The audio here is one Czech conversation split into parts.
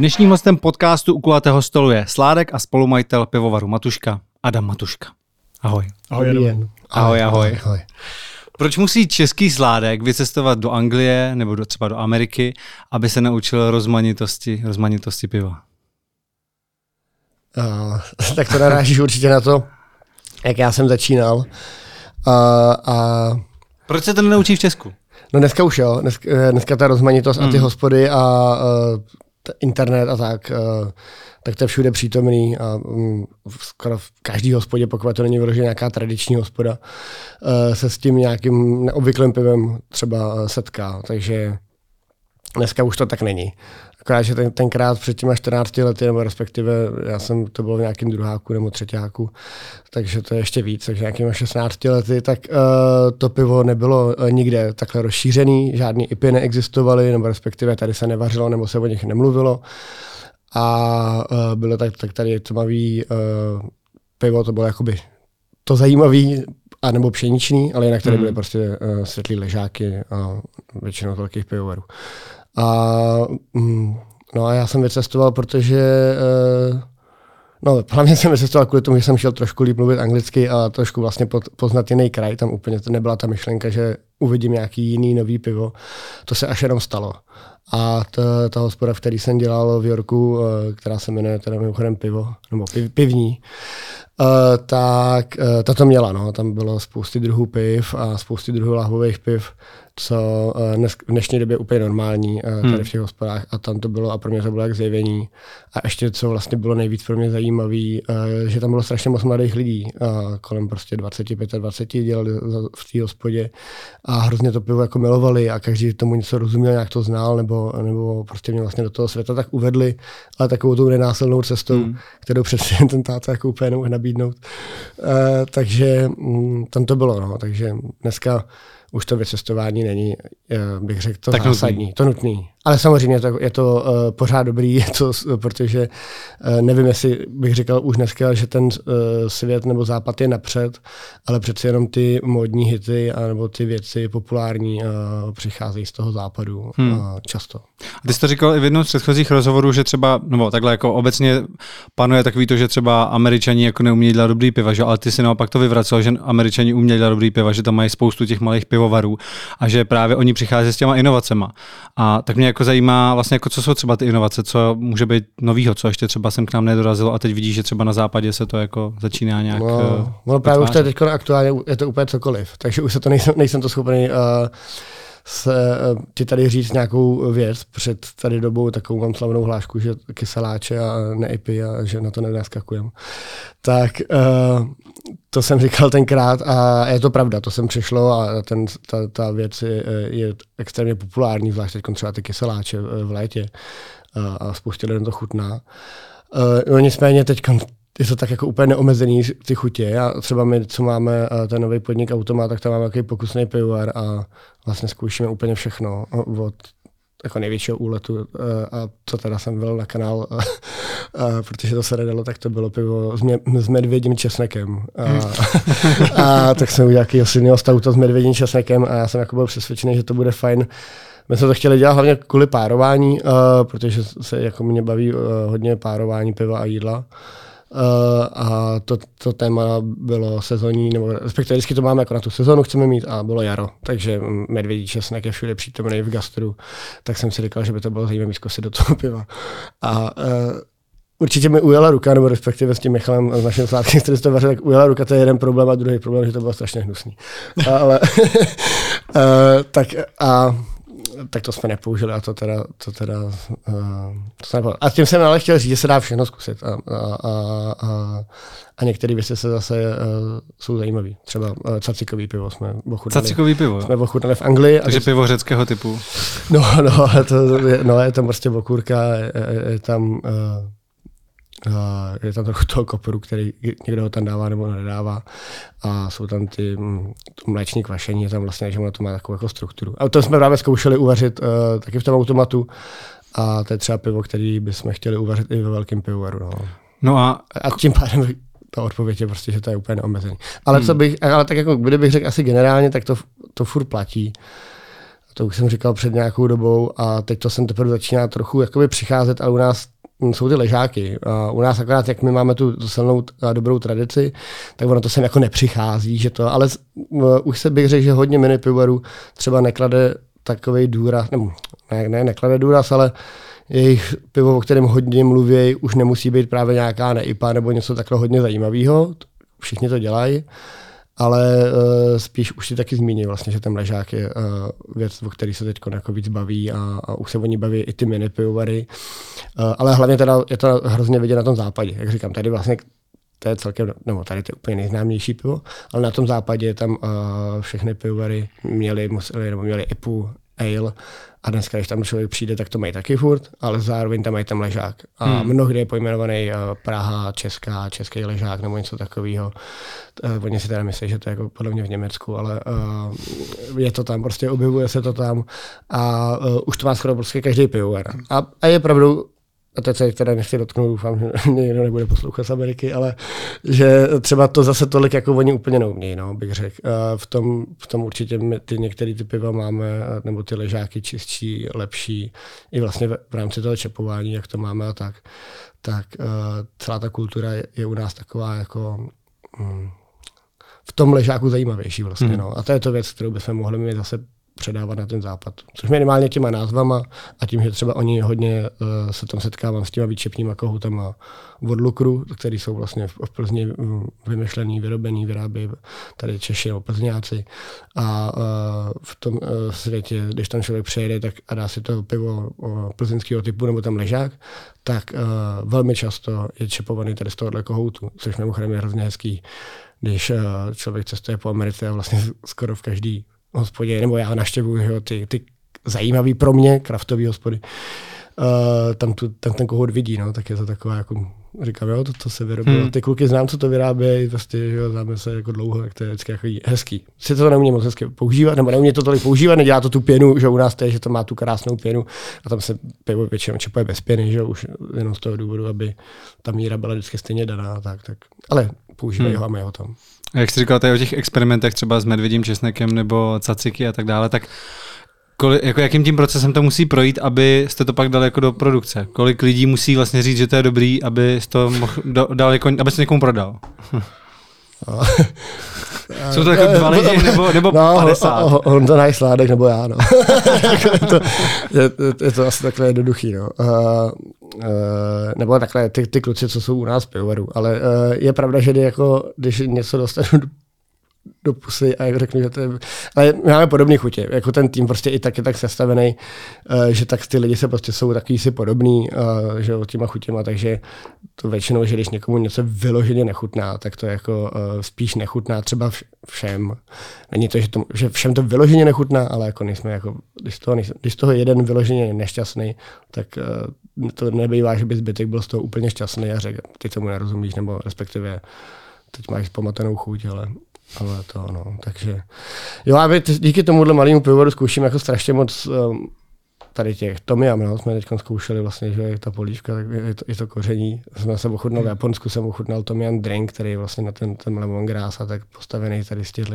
Dnešním hostem podcastu u kulatého stolu je Sládek a spolumajitel pivovaru Matuška, Adam Matuška. Ahoj. Ahoj, Adam. den. Ahoj, ahoj. ahoj. Proč musí český sládek vycestovat do Anglie nebo do, třeba do Ameriky, aby se naučil rozmanitosti, rozmanitosti piva? Uh, tak to narážíš určitě na to, jak já jsem začínal. Uh, a Proč se to nenaučí v Česku? no dneska už jo, dneska, eh, dneska ta rozmanitost a ty Hmm. hospody a uh, internet a tak, uh, tak to je všude přítomný a um, skoro v každý hospodě, pokud to není vyloženě nějaká tradiční hospoda, uh, se s tím nějakým neobvyklým pivem třeba uh, setká, takže dneska už to tak není. Akorát, že ten, tenkrát před těma 14 lety, nebo respektive já jsem to byl v nějakém druháku nebo třetíku, takže to je ještě víc, takže nějakými 16 lety, tak uh, to pivo nebylo uh, nikde takhle rozšířený, žádný IPy neexistovaly, nebo respektive tady se nevařilo, nebo se o nich nemluvilo. A uh, bylo tak, tak tady tmavý uh, pivo, to bylo jakoby to zajímavý, a nebo pšeničný, ale jinak tady Hmm. byly prostě uh, světlý ležáky a většinou velkých pivovarů. A, mm, no a já jsem vycestoval, protože uh, No, hlavně jsem vycestoval kvůli tomu, že jsem šel trošku líp mluvit anglicky a trošku vlastně poznat jiný kraj. Tam úplně to nebyla ta myšlenka, že uvidím nějaký jiný nový pivo. To se až jenom stalo. A ta, ta hospoda, v který jsem dělal v Yorku, eh, která se jmenuje teda mimochodem pivo, nebo piv, pivní, eh, tak eh, ta to měla. No. Tam bylo spousty druhů piv a spousty druhů lahvových piv, co eh, dnes, v dnešní době je úplně normální eh, tady Hmm. v těch hospodách. A tam to bylo a pro mě to bylo jak zjevení. A ještě, co vlastně bylo nejvíc pro mě zajímavé, že tam bylo strašně moc mladých lidí, eh, kolem prostě 25 20 dělali v té hospodě a hrozně to pivo jako milovali a každý tomu něco rozuměl, nějak to znal, nebo, nebo prostě mě vlastně do toho světa tak uvedli, ale takovou tou nenásilnou cestou, Hmm. kterou jen ten táta jako úplně nemohl nabídnout. Uh, takže mm, tam to bylo, no, takže dneska už to vycestování není, eh, bych řekl, to Tak tak nutný. zásadní, to nutný. Ale samozřejmě je to, je to uh, pořád dobrý, je to, protože uh, nevím, jestli bych říkal už dneska, že ten uh, svět nebo západ je napřed, ale přeci jenom ty módní hity a nebo ty věci populární uh, přicházejí z toho západu Hmm. uh, často. A Ty jsi to říkal i v jednom z předchozích rozhovorů, že třeba, nebo takhle jako obecně panuje takový to, že třeba američani jako neumějí dělat dobrý piva, že? ale ty si naopak to vyvracel, že američani umějí dělat dobrý piva, že tam mají spoustu těch malých pivovarů a že právě oni přichází s těma inovacema. A tak mě jako zajímá vlastně, jako co jsou třeba ty inovace, co může být novýho, co ještě třeba sem k nám nedorazilo a teď vidíš, že třeba na západě se to jako začíná nějak No, eh, no právě už to je teď aktuálně, je to úplně cokoliv, takže už se to nejsem, nejsem to schopný uh, se, uh, ti tady říct nějakou věc. Před tady dobou takovou mám slavnou hlášku, že kyseláče a neipy a že na to nenaskakujem. Tak uh, to jsem říkal tenkrát a je to pravda, to jsem přišlo a ten, ta, ta věc je, je extrémně populární, zvlášť teď třeba ty kyseláče eh, v létě a, a spoustě lidem to chutná. Uh, no nicméně teď je to tak jako úplně neomezený ty chutě. A třeba my, co máme eh, ten nový podnik Automat, tak tam máme takový pokusný pivovar a vlastně zkoušíme úplně všechno eh, od jako největšího úletu eh, a co teda jsem byl na kanál, eh, eh, protože to se nedalo, tak to bylo pivo s, mě, s medvědím česnekem. A, a tak jsem udělal nějaký silného stauta s medvědím česnekem a já jsem jako byl přesvědčený, že to bude fajn. My jsme to chtěli dělat hlavně kvůli párování, uh, protože se jako mě baví uh, hodně párování piva a jídla. Uh, a to, to téma bylo sezónní, nebo respektive vždycky to máme jako na tu sezonu chceme mít a bylo jaro, takže medvědí česnek je všude přítomný v gastru, tak jsem si říkal, že by to bylo zajímavé zkusit do toho piva. A uh, určitě mi ujela ruka, nebo respektive s tím Michalem, s naším sládkem, který to vařil, tak ujela ruka, to je jeden problém a druhý problém, že to bylo strašně hnusný. Ale uh, tak a tak to jsme nepoužili a to teda, to teda uh, to jsem nepoužili. A tím jsem ale chtěl říct, že se dá všechno zkusit a, a, a, a, a některé věci se zase uh, jsou zajímavé. Třeba uh, cacikový pivo jsme ochutnali. Cacikový pivo. Jsme ochutnali v Anglii. Takže a pivo řeckého typu. No, no, to, no, je tam prostě okůrka, je, je, je tam uh, uh, je tam trochu toho koporu, který někdo ho tam dává nebo nedává. A jsou tam ty mm, to mléční kvašení, je tam vlastně, že ono to má takovou jako strukturu. A to jsme právě zkoušeli uvařit uh, taky v tom automatu. A to je třeba pivo, který bychom chtěli uvařit i ve velkém pivovaru. No. No a A tím pádem ta odpověď je prostě, že to je úplně neomezený. Ale, co bych, ale tak jako kdybych řekl asi generálně, tak to, to furt platí. To už jsem říkal před nějakou dobou a teď to jsem teprve začíná trochu jakoby přicházet, ale u nás jsou ty ležáky. U nás akorát, jak my máme tu, silnou a dobrou tradici, tak ono to sem jako nepřichází, že to, ale už se bych řekl, že hodně mini pivovarů třeba neklade takový důraz, nebo ne, ne, neklade důraz, ale jejich pivo, o kterém hodně mluví, už nemusí být právě nějaká neipa nebo něco takhle hodně zajímavého. Všichni to dělají ale uh, spíš už si taky zmínil vlastně, že ten ležák je uh, věc, o který se teď jako víc baví a, a už se o ní baví i ty mini pivovary. Uh, ale hlavně teda je to hrozně vidět na tom západě. Jak říkám, tady vlastně to je celkem, nebo tady to je úplně nejznámější pivo, ale na tom západě tam uh, všechny pivovary měly, museli, nebo měly IPu, ale a dneska, když tam člověk přijde, tak to mají taky furt, ale zároveň tam mají ten ležák. A hmm. mnohdy je pojmenovaný uh, Praha, Česká, Český ležák nebo něco takového. Uh, oni si teda myslí, že to je jako podle mě v Německu, ale uh, je to tam, prostě objevuje se to tam a už to má skoro prostě každý pivovar. A, a je pravdou, a teď se teda nechci dotknout, doufám, že mě někdo nebude poslouchat z Ameriky, ale že třeba to zase tolik jako oni úplně neumějí, no, bych řekl. V tom, v tom určitě my ty některé ty piva máme, nebo ty ležáky čistší, lepší, i vlastně v, v rámci toho čepování, jak to máme a tak, tak uh, celá ta kultura je, je u nás taková jako um, v tom ležáku zajímavější vlastně. Hmm. No. A to je to věc, kterou bychom mohli mít zase předávat na ten západ. Což minimálně těma názvama a tím, že třeba oni hodně uh, se tam setkávám s těma výčepníma kohoutama od Lukru, který jsou vlastně v, v Plzni um, vymyšlený, vyrobený, vyrábí tady Češi nebo Plzňáci. A uh, v tom uh, světě, když tam člověk přejede tak a dá si to pivo uh, plzeňského typu nebo tam ležák, tak uh, velmi často je čepovaný tady z tohohle kohoutu, což mimochodem je hrozně hezký když uh, člověk cestuje po Americe a vlastně skoro v každý hospodě, nebo já naštěvuju ty, ty zajímavý pro mě kraftový hospody. Uh, tam, tu, tam ten kohout vidí, no, tak je to taková jako, říkám, jo, to, to se vyrobilo. Hmm. Ty kluky znám, co to vyrábějí, prostě, že jo, známe se jako dlouho, tak to je vždycky jako hezký. Si to neumí moc hezky používat, nebo neumí to tolik používat, nedělá to tu pěnu, že u nás to je, že to má tu krásnou pěnu a tam se pivo většinou čepuje bez pěny, že už jenom z toho důvodu, aby ta míra byla vždycky stejně daná, tak, tak. Ale používají hmm. ho a my ho tam. A jak jsi říkal tady o těch experimentech třeba s medvědím česnekem nebo caciky a tak dále, tak Koli, jako jakým tím procesem to musí projít, aby jste to pak dali jako do produkce? Kolik lidí musí vlastně říct, že to je dobrý, aby to mohl do, dal jako, aby se někomu prodal? No. Jsou to jako dva lidi nebo, nebo no, 50? On to najsládek nebo já, no. je, to, je, je, to asi takhle jednoduchý, no. Uh, uh, nebo takhle ty, ty kluci, co jsou u nás pivovaru, ale uh, je pravda, že jako, když něco dostanu do pusy a řeknu, že to je... Ale máme podobné chutě, jako ten tým prostě i tak je tak sestavený, uh, že tak ty lidi se prostě jsou takový si podobný, uh, že o těma chutěma, takže to většinou, že když někomu něco vyloženě nechutná, tak to jako uh, spíš nechutná třeba všem. Není to, že, to, že všem to vyloženě nechutná, ale jako nejsme jako, když toho, když toho jeden vyloženě nešťastný, tak to nebývá, že by zbytek byl z toho úplně šťastný a řekl, ty tomu nerozumíš, nebo respektive teď máš pomatenou chuť, ale ale to no, takže jo a díky tomuhle malému pivovaru zkoušíme jako strašně moc um, tady těch tomiam, no, jsme teď zkoušeli vlastně, že je ta polívka, tak je to, je to koření. Jsme se ochutnali v hmm. Japonsku, jsem ochutnal tomiam drink, který je vlastně na ten, ten lemongrass a tak postavený tady z těch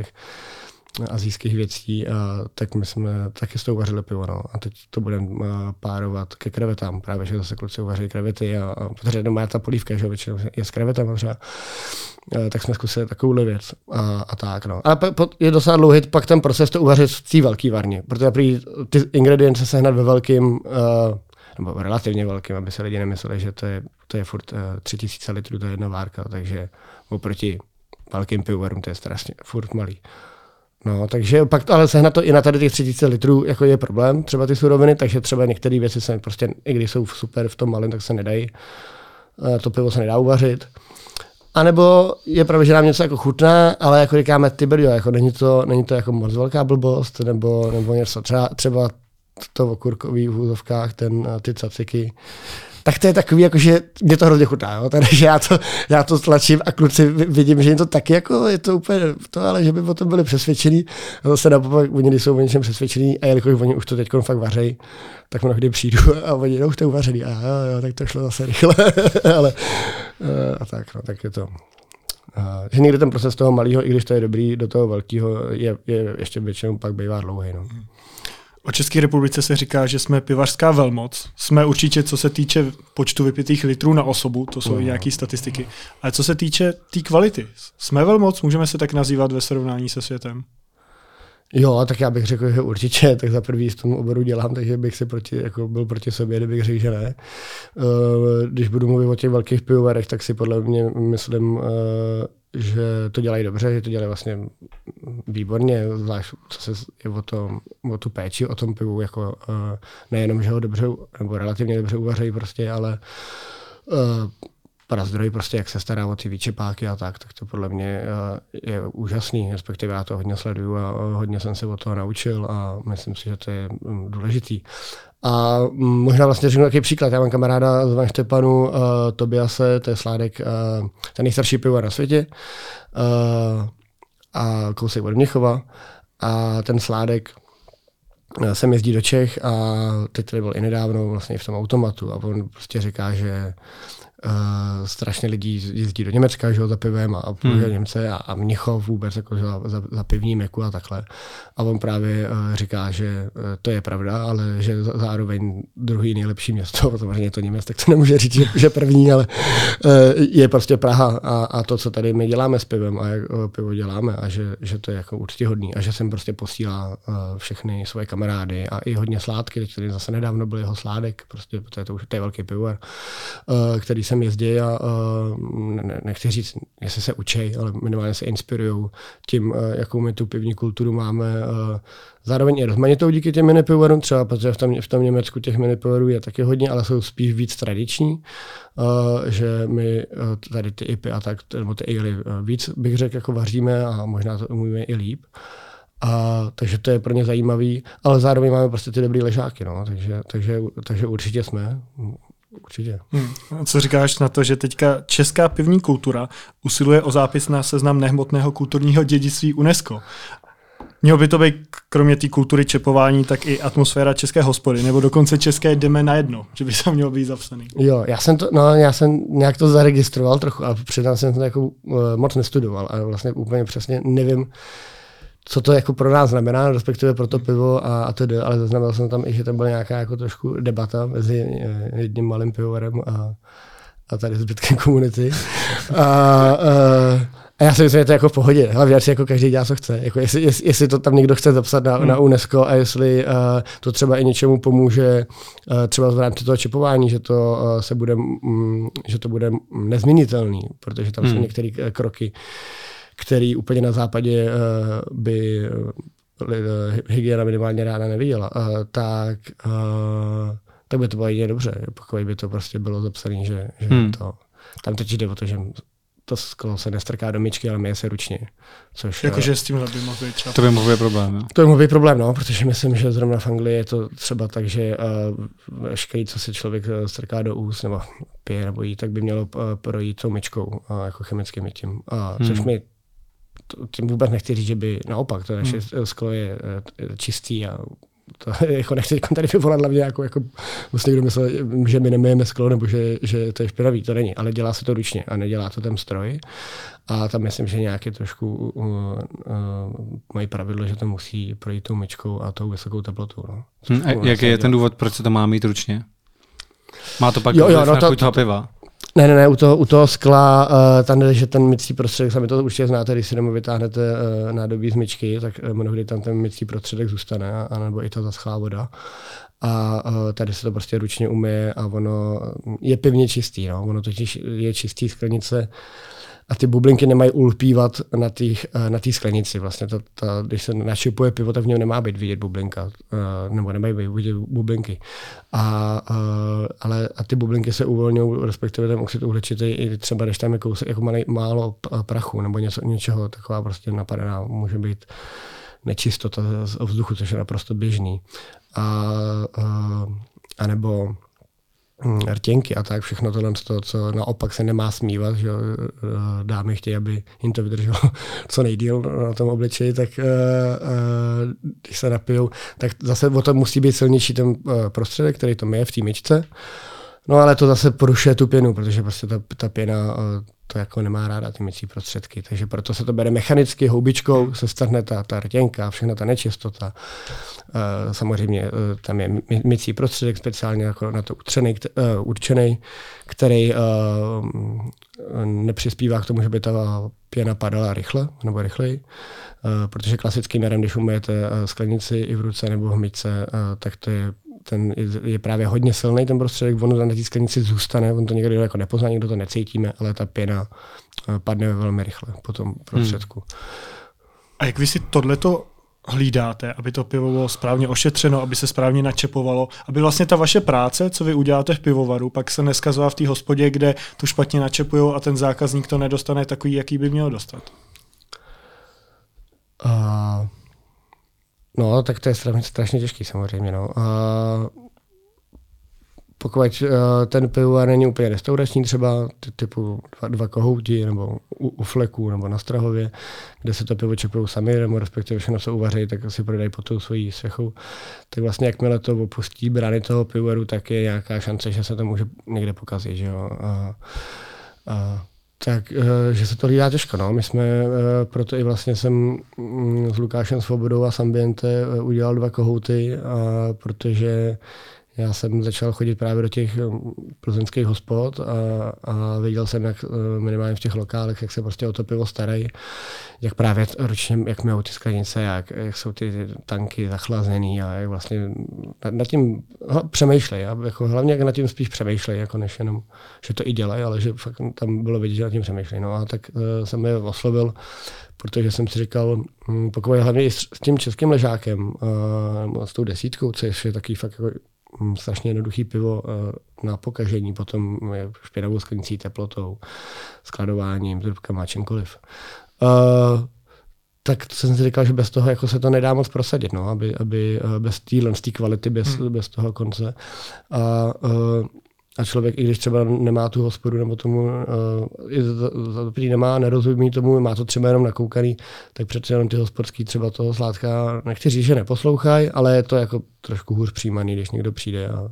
azijských věcí, a tak my jsme taky s tou uvařili pivo, no. A teď to budeme párovat ke krevetám, právě, že zase kluci uvaří krevety, a, a protože doma ta polívka, že většinou je s krevetama třeba, tak jsme zkusili takovouhle věc a, a tak, no. Po, je docela dlouhý pak ten proces to uvařit v té velké varně, protože prý ty ingredience se hned ve velkým, uh, nebo relativně velkým, aby se lidi nemysleli, že to je, to je furt uh, 3000 litrů, to je jedna várka, takže oproti velkým pivovarům to je strašně furt malý. No, takže pak, ale sehnat to i na tady těch 30 litrů jako je problém, třeba ty suroviny, takže třeba některé věci se prostě, i když jsou super v tom malém, tak se nedají. Eh, to pivo se nedá uvařit. A nebo je pravda, že nám něco jako chutná, ale jako říkáme, ty brjo, jako není to, není to jako moc velká blbost, nebo, nebo něco, třeba, třeba to v úzovkách, ten, ty caciky, tak to je takový, jako, že mě to hrozně chutná. Jo? Takže já to, já to tlačím a kluci vidím, že je to taky jako, je to úplně to, ale že by o tom byli přesvědčení. Zase naopak, oni nejsou o něčem přesvědčení a jelikož oni už to teď fakt vařejí, tak mnohdy přijdu a oni, no už to uvařený. A jo, jo, tak to šlo zase rychle. ale eh, a tak, no, tak je to. A, že někdy ten proces toho malého, i když to je dobrý, do toho velkého je, je ještě většinou pak bývá dlouhý. No. O České republice se říká, že jsme pivařská velmoc. Jsme určitě, co se týče počtu vypitých litrů na osobu, to jsou uh. nějaké statistiky. Ale co se týče té tý kvality, jsme velmoc, můžeme se tak nazývat ve srovnání se světem? Jo, tak já bych řekl, že určitě, tak za prvý v tom oboru dělám, takže bych si proti, jako byl proti sobě, kdybych řekl, že ne. Eh, když budu mluvit o těch velkých pivovarech, tak si podle mě myslím, eh, že to dělají dobře, že to dělají vlastně výborně, zvlášť co se je o, tom, o tu péči, o tom pivu, jako eh, nejenom, že ho dobře, nebo relativně dobře uvařejí prostě, ale Prazdroj prostě, jak se stará o ty výčepáky a tak, tak to podle mě eh, je úžasný, respektive já to hodně sleduju a hodně jsem se o toho naučil a myslím si, že to je mm, důležitý. A možná vlastně řeknu takový příklad. Já mám kamaráda z Van Štepanu, uh, Tobiase, to je sládek, uh, ten nejstarší pivovar na světě, uh, a kousek od Měchova. A ten sládek sem jezdí do Čech a teď tady byl i nedávno vlastně v tom automatu a on prostě říká, že Uh, strašně lidí jezdí do Německa že, za pivem a, a hmm. Němce a, a Mnichov vůbec jako za, za, za pivní meku a takhle. A on právě uh, říká, že uh, to je pravda, ale že zároveň druhý nejlepší město, samozřejmě to Němec, tak to nemůže říct, že, že první, ale uh, je prostě Praha a, a to, co tady my děláme s pivem a jak uh, pivo děláme a že, že to je jako určitě hodný a že jsem prostě posílá uh, všechny svoje kamarády a i hodně sládky, teď tady zase nedávno byl jeho sládek, prostě to je, to, to je velký pivovar, uh, který jsem jezdí a ne, nechci říct, jestli se učej, ale minimálně se inspirují tím, jakou my tu pivní kulturu máme. Zároveň i rozmanitou díky těm minipivovarům, třeba protože v tom, v tom Německu těch minipivorů je taky hodně, ale jsou spíš víc tradiční, že my tady ty IPy a tak, nebo ty ale víc bych řekl, jako vaříme a možná to umíme i líp. A, takže to je pro ně zajímavý, ale zároveň máme prostě ty dobrý ležáky, no, takže, takže, takže určitě jsme. Určitě. Hmm. Co říkáš na to, že teďka česká pivní kultura usiluje o zápis na seznam nehmotného kulturního dědictví UNESCO? Mělo by to být kromě té kultury čepování, tak i atmosféra české hospody, nebo dokonce české jdeme na jedno, že by se mělo být zapsaný. Jo, já jsem to, no, já jsem nějak to zaregistroval trochu, ale předtím jsem to jako uh, moc nestudoval a vlastně úplně přesně nevím, co to jako pro nás znamená, respektive pro to pivo a, a tedy, ale zaznamenal jsem tam i, že tam byla nějaká jako trošku debata mezi eh, jedním malým pivovarem a, a tady zbytkem komunity. A, a, a já si myslím, že to je jako v pohodě. Hlavně si jako každý dělá, co chce. Jako jestli, jestli, jestli, to tam někdo chce zapsat na, hmm. na UNESCO a jestli uh, to třeba i něčemu pomůže, uh, třeba v rámci toho čipování, že to uh, se bude, um, že to bude nezměnitelný, protože tam hmm. jsou některé kroky, který úplně na západě uh, by uh, hygiena minimálně ráda neviděla, uh, tak, uh, tak by to bylo jedině dobře, pokud by to prostě bylo zapsané, že, že hmm. to, tam teď jde o to, že to sklo se nestrká do myčky, ale myje se ručně. Což, Jakože s tím by mohl být třeba. To by mohl být problém. No? To by mohl být problém, no, protože myslím, že zrovna v Anglii je to třeba tak, že uh, veškerý, co se člověk strká do úst nebo pije nebo jí, tak by mělo uh, projít tou myčkou, uh, jako chemickým mytím. Uh, což hmm. Mi tím vůbec nechci říct, že by naopak, to naše hmm. sklo je čistý a to jako nechci tady vyvolat hlavně jako, jako vlastně někdo myslel, že my nemijeme sklo nebo že, že to je špinavý, to není, ale dělá se to ručně a nedělá to ten stroj. A tam myslím, že nějaké trošku uh, uh, mají pravidlo, že to musí projít tou myčkou a tou vysokou teplotou. No. Hmm, a jaký je ten důvod, proč se to má mít ručně? Má to pak jo, jo, no to, toho piva? Ne, ne, ne, u toho, u toho skla, uh, tam jde, že ten mycí prostředek, sami to určitě znáte, když si domů vytáhnete uh, nádobí z myčky, tak uh, mnohdy tam ten mycí prostředek zůstane, anebo i ta zaschlá voda. A uh, tady se to prostě ručně umyje a ono je pevně čistý, no. ono totiž je čistý sklenice, a ty bublinky nemají ulpívat na té eh, na sklenici. Vlastně to, to, když se našipuje pivo, tak v něm nemá být vidět bublinka, eh, nebo nemají být vidět bublinky. A, eh, ale, a ty bublinky se uvolňují, respektive ten oxid uhličitý, i třeba když tam je kousek, jako malý, málo prachu nebo něco, něčeho, taková prostě napadená může být nečistota z vzduchu, což je naprosto běžný. A, a, a nebo rtěnky a tak, všechno tohle, to, co naopak se nemá smívat, že eh, dámy chtějí, aby jim to vydrželo co nejdíl na tom obličeji, tak uh, když se napijou, tak zase o tom musí být silnější ten prostředek, který to je v té myčce. No ale to zase porušuje tu pěnu, protože prostě ta, ta pěna to jako nemá ráda ty mycí prostředky. Takže proto se to bere mechanicky, houbičkou, se strhne ta, ta rtěnka, všechna ta nečistota. Uh, samozřejmě uh, tam je mycí prostředek speciálně jako na to utřený, uh, určený, který uh, nepřispívá k tomu, že by ta pěna padala rychle nebo rychleji, uh, protože klasickým jarem, když umyjete sklenici i v ruce nebo v myčce, uh, tak to je ten je právě hodně silný ten prostředek, on na té sklenici zůstane, on to někdo jako nepozná, někdo to necítíme, ale ta pěna padne velmi rychle po tom prostředku. Hmm. A jak vy si tohleto hlídáte, aby to pivo bylo správně ošetřeno, aby se správně načepovalo, aby vlastně ta vaše práce, co vy uděláte v pivovaru, pak se neskazovala v té hospodě, kde to špatně načepují a ten zákazník to nedostane takový, jaký by měl dostat? Uh, no, tak to je strašně, strašně těžký samozřejmě. No. Uh, pokud uh, ten pivovar není úplně restaurační, třeba typu dva, dva kohouti, nebo u, u fleku, nebo na Strahově, kde se to pivo čepují sami, nebo respektive všechno se uvaří, tak si prodají pod tou svojí svěchou, tak vlastně jakmile to opustí brány toho pivovaru, tak je nějaká šance, že se to může někde pokazit. Že jo? A, a, tak, eh, že se to hlídá těžko. No. My jsme, eh, proto i vlastně jsem mm, s Lukášem Svobodou a s Ambiente udělal dva kohouty, protože já jsem začal chodit právě do těch um, plzeňských hospod a, a viděl jsem, jak uh, minimálně v těch lokálech, jak se prostě o to pivo starají, jak právě ročně, jak mějou ty sklenice, jak, jak jsou ty tanky zachlazený a jak vlastně nad, nad tím přemýšlej. Jako hlavně jak nad tím spíš přemýšlej, jako než jenom, že to i dělají, ale že fakt tam bylo vidět, že nad tím přemýšlej. No a tak uh, jsem je oslovil, protože jsem si říkal, hm, pokud hlavně i s, tím českým ležákem, uh, s tou desítkou, což je taky fakt jako Mm, strašně jednoduchý pivo eh, na pokažení, potom je špinavou sklenicí, teplotou, skladováním, trubkama, čímkoliv. Uh, tak jsem si říkal, že bez toho jako se to nedá moc prosadit, no, aby, aby eh, bez téhle kvality, bez, hmm. bez toho konce. A a člověk, i když třeba nemá tu hospodu nebo tomu, uh, za nemá, nerozumí tomu, má to třeba jenom nakoukaný, tak přece jenom ty hospodský třeba toho sládka, nechci říct, že neposlouchají, ale je to jako trošku hůř přijímaný, když někdo přijde a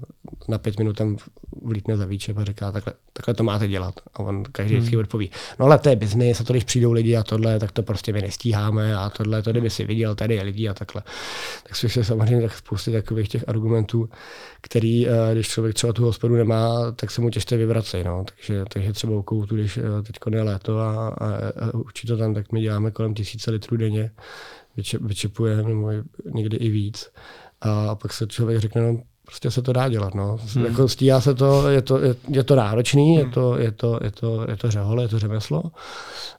na pět minut tam vlítne za výčep a říká, takhle, takhle to máte dělat. A on každý vždycky hmm. odpoví, no ale to je biznis, a to když přijdou lidi a tohle, tak to prostě my nestíháme a tohle, to kdyby si viděl, tady je lidi a takhle. Tak slyšel samozřejmě tak spousty takových těch argumentů, který, eh, když člověk třeba tu hospodu nemá, tak se mu těžce vyvrací. No. Takže, takže třeba u koutu, když eh, teď je léto a, a, a učí to tam, tak my děláme kolem tisíce litrů denně, vyčepujeme nebo někdy i víc. A pak se člověk řekne, no, prostě se to dá dělat. No. Hmm. Jako stíhá se to, je to, je, je to náročný, hmm. je, to, je, to, je, to, je to řehole, je to řemeslo,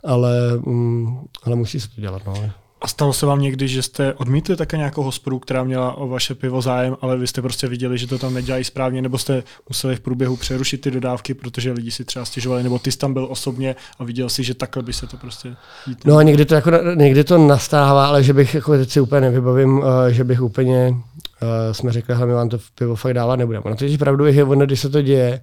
ale, mm, ale musí se to dělat. No. A stalo se vám někdy, že jste odmítli také nějakou hospodu, která měla o vaše pivo zájem, ale vy jste prostě viděli, že to tam nedělají správně, nebo jste museli v průběhu přerušit ty dodávky, protože lidi si třeba stěžovali, nebo ty jsi tam byl osobně a viděl si, že takhle by se to prostě jít No a někdy to, jako, někdy to nastává, ale že bych jako teď si úplně nevybavím, uh, že bych úplně uh, jsme řekli, my vám to pivo fakt dávat nebudeme. No to je pravdu, že ono, když se to děje,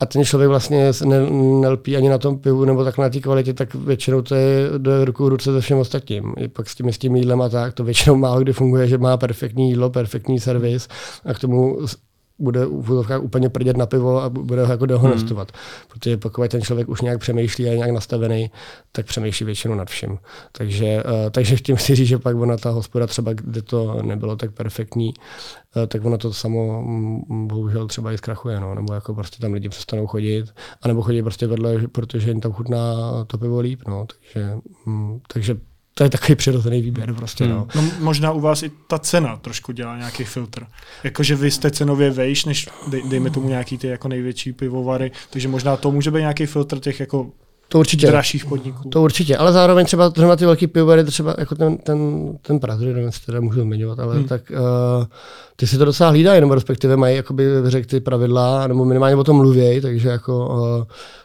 a ten člověk vlastně ne, nelpí ani na tom pivu nebo tak na té kvalitě, tak většinou to je do ruku ruce se všem ostatním. I pak s tím, s tím jídlem a tak, to většinou málo kdy funguje, že má perfektní jídlo, perfektní servis a k tomu bude v úplně prdět na pivo a bude ho jako dehonestovat. Hmm. Protože pokud ten člověk už nějak přemýšlí a je nějak nastavený, tak přemýšlí většinou nad vším. Takže, uh, takže tím si říct, že pak ona ta hospoda třeba, kde to nebylo tak perfektní, uh, tak ono to samo um, bohužel třeba i zkrachuje, no. nebo jako prostě tam lidi přestanou chodit, anebo chodí prostě vedle, protože jim tam chutná to pivo líp. No. Takže, um, takže to je takový přirozený výběr prostě. Hmm. No. no. možná u vás i ta cena trošku dělá nějaký filtr. Jakože vy jste cenově vejš, než dej, dejme tomu nějaký ty jako největší pivovary, takže možná to může být nějaký filtr těch jako to určitě. dražších podniků. To určitě, ale zároveň třeba, třeba ty velký pivovary, třeba jako ten, ten, ten Prazdry, nevím, jestli teda můžu zmiňovat, ale hmm. tak uh, ty si to docela hlídají, nebo respektive mají jakoby, řekl ty pravidla, nebo minimálně o tom mluvějí, takže jako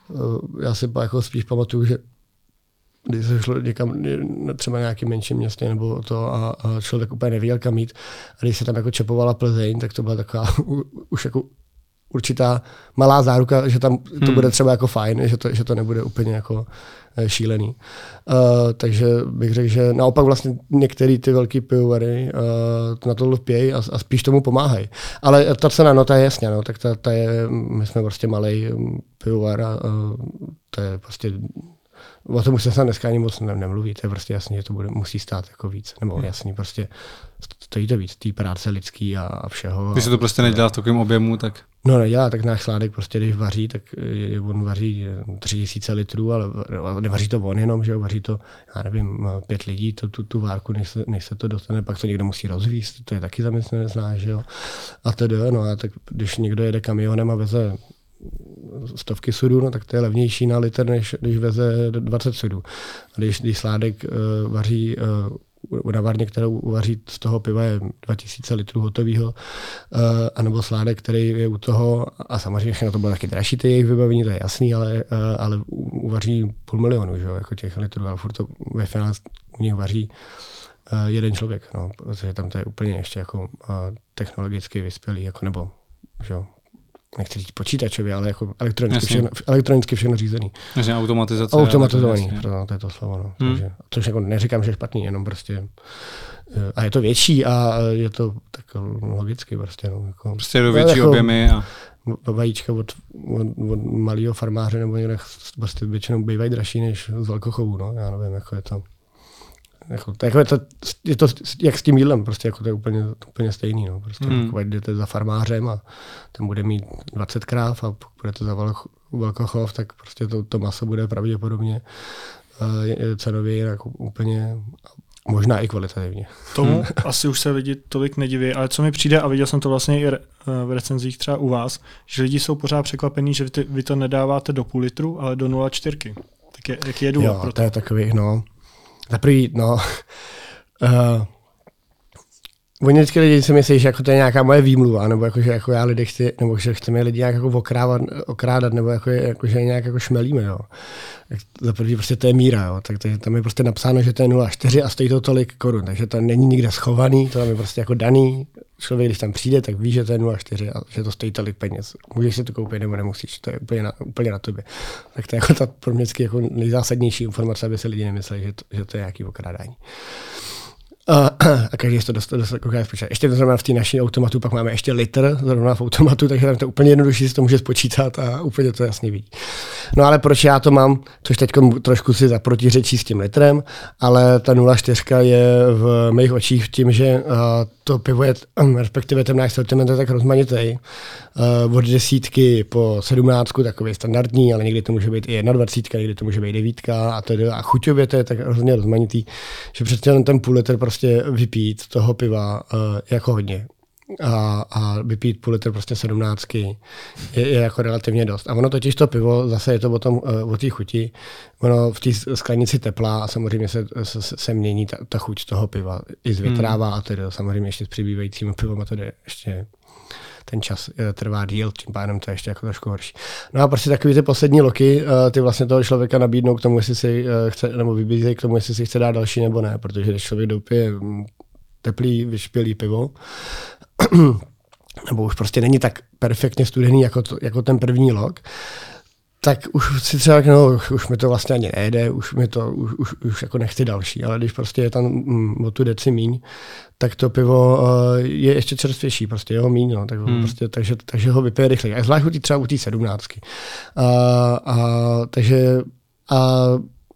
uh, uh, já si jako spíš pamatuju, že když se šlo někam, třeba nějaký menší městě nebo to a, a člověk úplně nevěděl kam jít. A když se tam jako čepovala Plzeň, tak to byla taková už jako určitá malá záruka, že tam to hmm. bude třeba jako fajn, že to, že to nebude úplně jako eh, šílený. Uh, takže bych řekl, že naopak vlastně některé ty velké pivovary uh, na to lpějí a, a spíš tomu pomáhají. Ale ta cena, no ta je jasně, no, tak ta, ta je, my jsme prostě malý pivovar a uh, to je prostě o tom už se dneska ani moc ne, nemluví, to je prostě jasný, že to bude, musí stát jako víc, nebo hmm. jasný, prostě stojí to víc, té práce lidský a, a všeho. Když se to prostě nedělá v takovém objemu, tak... No nedělá, tak náš sládek prostě, když vaří, tak on vaří 3000 litrů, ale nevaří to on jenom, že vaří to, já nevím, pět lidí, to, tu, tu várku, než se, než se to dostane, pak to někdo musí rozvíst, to je taky zaměstnanec znáš, že jo. A tedy, no a tak když někdo jede kamionem a veze stovky sudů, no tak to je levnější na litr, než když veze 20 sudů. Když, když sládek uh, vaří uh, na varně, kterou uvaří z toho piva je 2000 litrů hotového, uh, anebo sládek, který je u toho, a samozřejmě všechno to bylo taky dražší, ty jejich vybavení, to je jasný, ale, uh, ale uvaří půl milionu, že, jako těch litrů, ale furt to ve finále u nich vaří uh, jeden člověk, no, protože tam to je úplně ještě jako uh, technologicky vyspělý, jako nebo že, nechci říct počítačově, ale jako elektronicky, všechno, elektronicky všechno řízený. Jasně, automatizace. Automatizovaný, to, to je to slovo. No. Hmm. Takže, což jako neříkám, že je špatný, jenom prostě eh, a je to větší a je to tak logicky prostě. No, jako, prostě do větší jako, objemy. A... Vajíčka od, od, od malého farmáře nebo někde prostě většinou bývají dražší než z velkochovu, no, já nevím, jako je to. Jako, to, jako je, to, je to jak s tím jídlem, prostě jako to je úplně, úplně stejný. No. Prostě hmm. jako jdete za farmářem a ten bude mít 20 kráv a pokud budete za velkochov, tak prostě to, to maso bude pravděpodobně uh, cenově jinak úplně Možná i kvalitativně. Tomu hmm. asi už se lidi tolik nediví, ale co mi přijde, a viděl jsem to vlastně i eh, v recenzích třeba u vás, že lidi jsou pořád překvapení, že vy to nedáváte do půl litru, ale do 0,4. Tak je, jaký je důvod jo, to je takový, no, za prvý, no, uh, Oni vždycky lidi si myslí, že jako to je nějaká moje výmluva, nebo jako, že jako já lidi chci, nebo že chceme lidi nějak jako okrávat, okrádat, nebo jako, jako, že nějak jako šmelíme. Jo. Tak za první prostě to je míra, jo. Tak, takže tam je prostě napsáno, že to je 0,4 a stojí to tolik korun, takže to není nikde schovaný, to tam je prostě jako daný. Člověk, když tam přijde, tak ví, že to je 0,4 a že to stojí tolik peněz. Můžeš si to koupit nebo nemusíš, to je úplně na, úplně na tobě. Tak to je jako ta pro mě jako nejzásadnější informace, aby se lidi nemysleli, že to, že to je nějaký okrádání. A, a každý to dostal, dostal kolikrát spočítat. Ještě zrovna v té naší automatu pak máme ještě litr zrovna v automatu, takže tam to úplně jednodušší si to může spočítat a úplně to jasně vidí. No ale proč já to mám, což teď trošku si zaprotiřečí s tím litrem, ale ta 0,4 je v mých očích tím, že to pivo je, respektive ten náš sortiment je tak rozmanitý. Od desítky po sedmnáctku takový standardní, ale někdy to může být i 21, někdy to může být devítka a to a chuťově to je tak hrozně rozmanitý, že přece ten půl litr prostě vypít toho piva jako hodně a, a vypít půl litr prostě sedmnáctky je, je, jako relativně dost. A ono totiž to pivo, zase je to o, tom, eh, o té chuti, ono v té sklenici teplá a samozřejmě se, se, se mění ta, ta chuť toho piva. I zvětrává hmm. a tedy samozřejmě ještě s přibývajícím pivem a to jde ještě ten čas eh, trvá díl, tím pádem to je ještě jako trošku horší. No a prostě takový ty poslední loky, eh, ty vlastně toho člověka nabídnou k tomu, jestli si chce, nebo vybízejí k tomu, jestli si chce dát další nebo ne, protože když člověk doupije mm, teplý, vyšpělý pivo, nebo už prostě není tak perfektně studený jako, to, jako ten první log, tak už si třeba, no, už mi to vlastně ani nejde, už mi to, už, už, už jako nechci další, ale když prostě je tam mm, o tu deci míň, tak to pivo uh, je ještě čerstvější, prostě jeho míň, no, tak hmm. prostě, takže, takže ho vypije rychleji. A zvlášť u tý, třeba u té sedmnáctky. Uh, a, takže a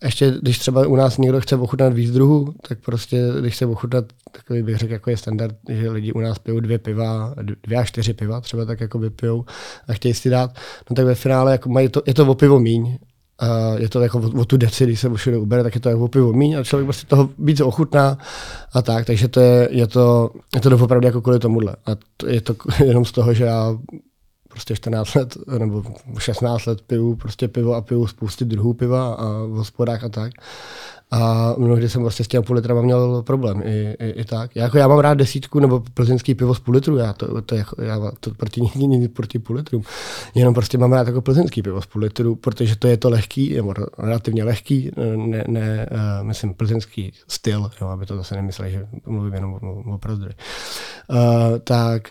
ještě když třeba u nás někdo chce ochutnat víc druhů, tak prostě když chce ochutnat, takový bych řekl, jako je standard, že lidi u nás pijou dvě piva, dvě až čtyři piva třeba tak jako vypijou a chtějí si dát, no tak ve finále jako mají to, je to o pivo míň, a je to jako o, o tu deci, když se všude ubere, tak je to jako o pivo míň a člověk prostě toho víc ochutná a tak, takže to je, je to, je to opravdu jako kvůli tomuhle. A to, je to jenom z toho, že já prostě 14 let nebo 16 let piju prostě pivo a piju spousty druhů piva a v hospodách a tak. A mnohdy jsem prostě s těmi půl litrama měl problém i, i, i, tak. Já, jako já mám rád desítku nebo plzeňský pivo z půl litru, já to, to, jako, já to proti ní proti půl litru. Jenom prostě mám rád jako plzeňský pivo z půl litru, protože to je to lehký, nebo relativně lehký, ne, ne uh, myslím plzeňský styl, jo, aby to zase nemysleli, že mluvím jenom o, o, o Uh, tak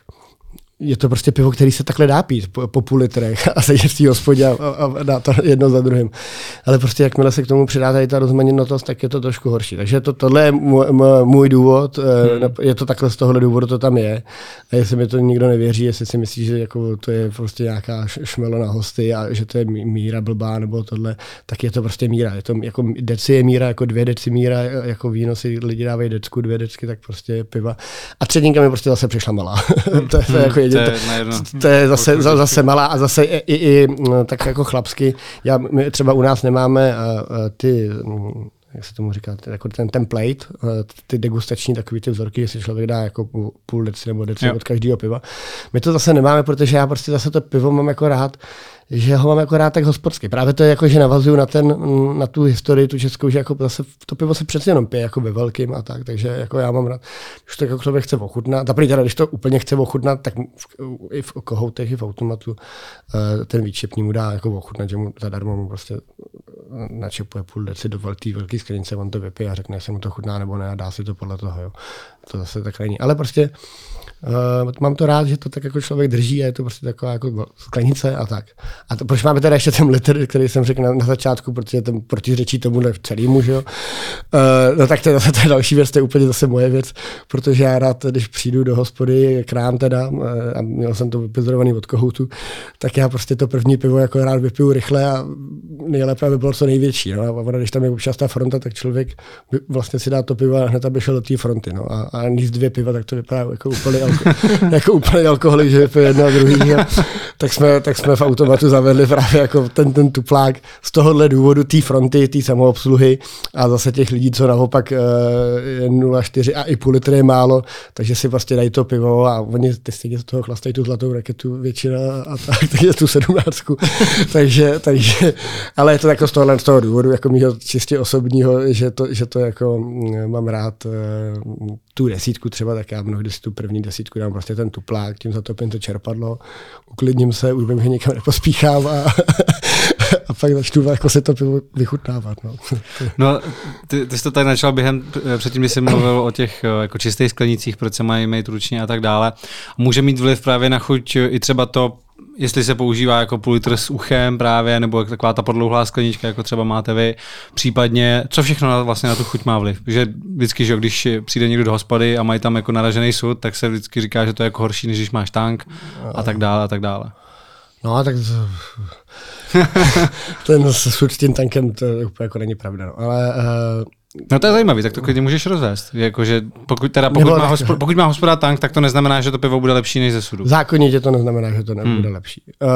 je to prostě pivo, který se takhle dá pít po, po půl litrech a sedět v té hospodě a, a, dá to jedno za druhým. Ale prostě jakmile se k tomu přidá tady ta rozmanitnost, tak je to trošku horší. Takže to, tohle je můj, můj důvod, eh, hmm. je to takhle z tohohle důvodu, to tam je. A jestli mi to nikdo nevěří, jestli si myslí, že jako to je prostě nějaká šmelo na hosty a že to je míra blbá nebo tohle, tak je to prostě míra. Je to jako deci je míra, jako dvě deci míra, jako víno si lidi dávají decku, dvě decky, tak prostě piva. A třetínka mi prostě zase přišla malá. to, je, to je jako Hmm. To je jedno. To je zase, za- zase malá a zase i, i, i no, tak jako chlapsky. Já, my třeba u nás nemáme uh, uh, ty mm, jak se tomu říká, jako ten template, uh, ty degustační takový ty vzorky, jestli člověk dá jako půl deci nebo deci od každého piva. My to zase nemáme, protože já prostě zase to pivo mám jako rád, že ho mám jako rád tak hospodsky. Právě to je jako, že navazuju na, ten, na tu historii, tu českou, že jako zase to pivo se přece jenom pije jako ve velkým a tak, takže jako já mám rád, když to jako člověk chce ochutnat, a teda, když to úplně chce ochutnat, tak v, i v kohoutech, i v automatu eh, ten výčepní mu dá jako ochutnat, že mu zadarmo mu prostě eh, načepuje půl deci do velký, velký sklenice, on to vypije a řekne, jestli mu to chutná nebo ne a dá si to podle toho. Jo. To zase tak není. Ale prostě Uh, mám to rád, že to tak jako člověk drží a je to prostě taková jako sklenice a tak. A to, proč máme teda ještě ten litr, který jsem řekl na, na začátku, protože ten protiřečí tomuhle celému, že jo. Uh, no tak to je zase je další věc, to je úplně zase moje věc, protože já rád, když přijdu do hospody, k nám teda, uh, a měl jsem to vypizorovaný od kohoutu, tak já prostě to první pivo jako rád vypiju rychle a nejlépe, aby bylo co největší. No. A když tam je občas ta fronta, tak člověk by- vlastně si dá to pivo a hned aby šel do té fronty. No. A, a níst dvě piva, tak to vypadá jako úplně, jako úplně alkoholik, že vypije jedno a druhý. A, tak, jsme, tak jsme v automatu zavedli právě jako ten, ten tuplák z tohohle důvodu té fronty, té samoobsluhy a zase těch lidí, co naopak eh, je 0,4 a i půl litry je málo, takže si prostě dají to pivo a oni ty stejně z toho chlastají tu zlatou raketu většina a tak, takže tu sedmnáctku. takže, takže, ale je to jako z tohohle z toho důvodu, jako mýho čistě osobního, že to, že to jako mm, mám rád eh, tu desítku třeba, tak já mnohdy si tu první desítku dám prostě ten tuplák, tím zatopím to čerpadlo, uklidním se, už vím, že někam nepospíchám a, a pak začnu jako se to pivo vychutnávat. No. No, ty, ty jsi to tady načal během, předtím, když jsi mluvil o těch eh, jako čistých sklenicích, proč se mají mít ručně a tak dále. Může mít vliv právě na chuť i třeba to, jestli se používá jako půl litr s uchem právě, nebo jak taková ta podlouhlá sklenička, jako třeba máte vy, případně, co všechno na, vlastně na tu chuť má vliv. Že vždycky, že když přijde někdo do hospody a mají tam jako naražený sud, tak se vždycky říká, že to je jako horší, než když máš tank a tak dále a tak dále. No a tak ten s s tím tankem to úplně jako není pravda. No. Ale uh, No to je zajímavý, tak to klidně můžeš rozvést. Jako, že pokud, teda, pokud, Nebo má hospoda, pokud má hospoda tank, tak to neznamená, že to pivo bude lepší než ze sudu. zákonitě to neznamená, že to nebude hmm. lepší. Uh,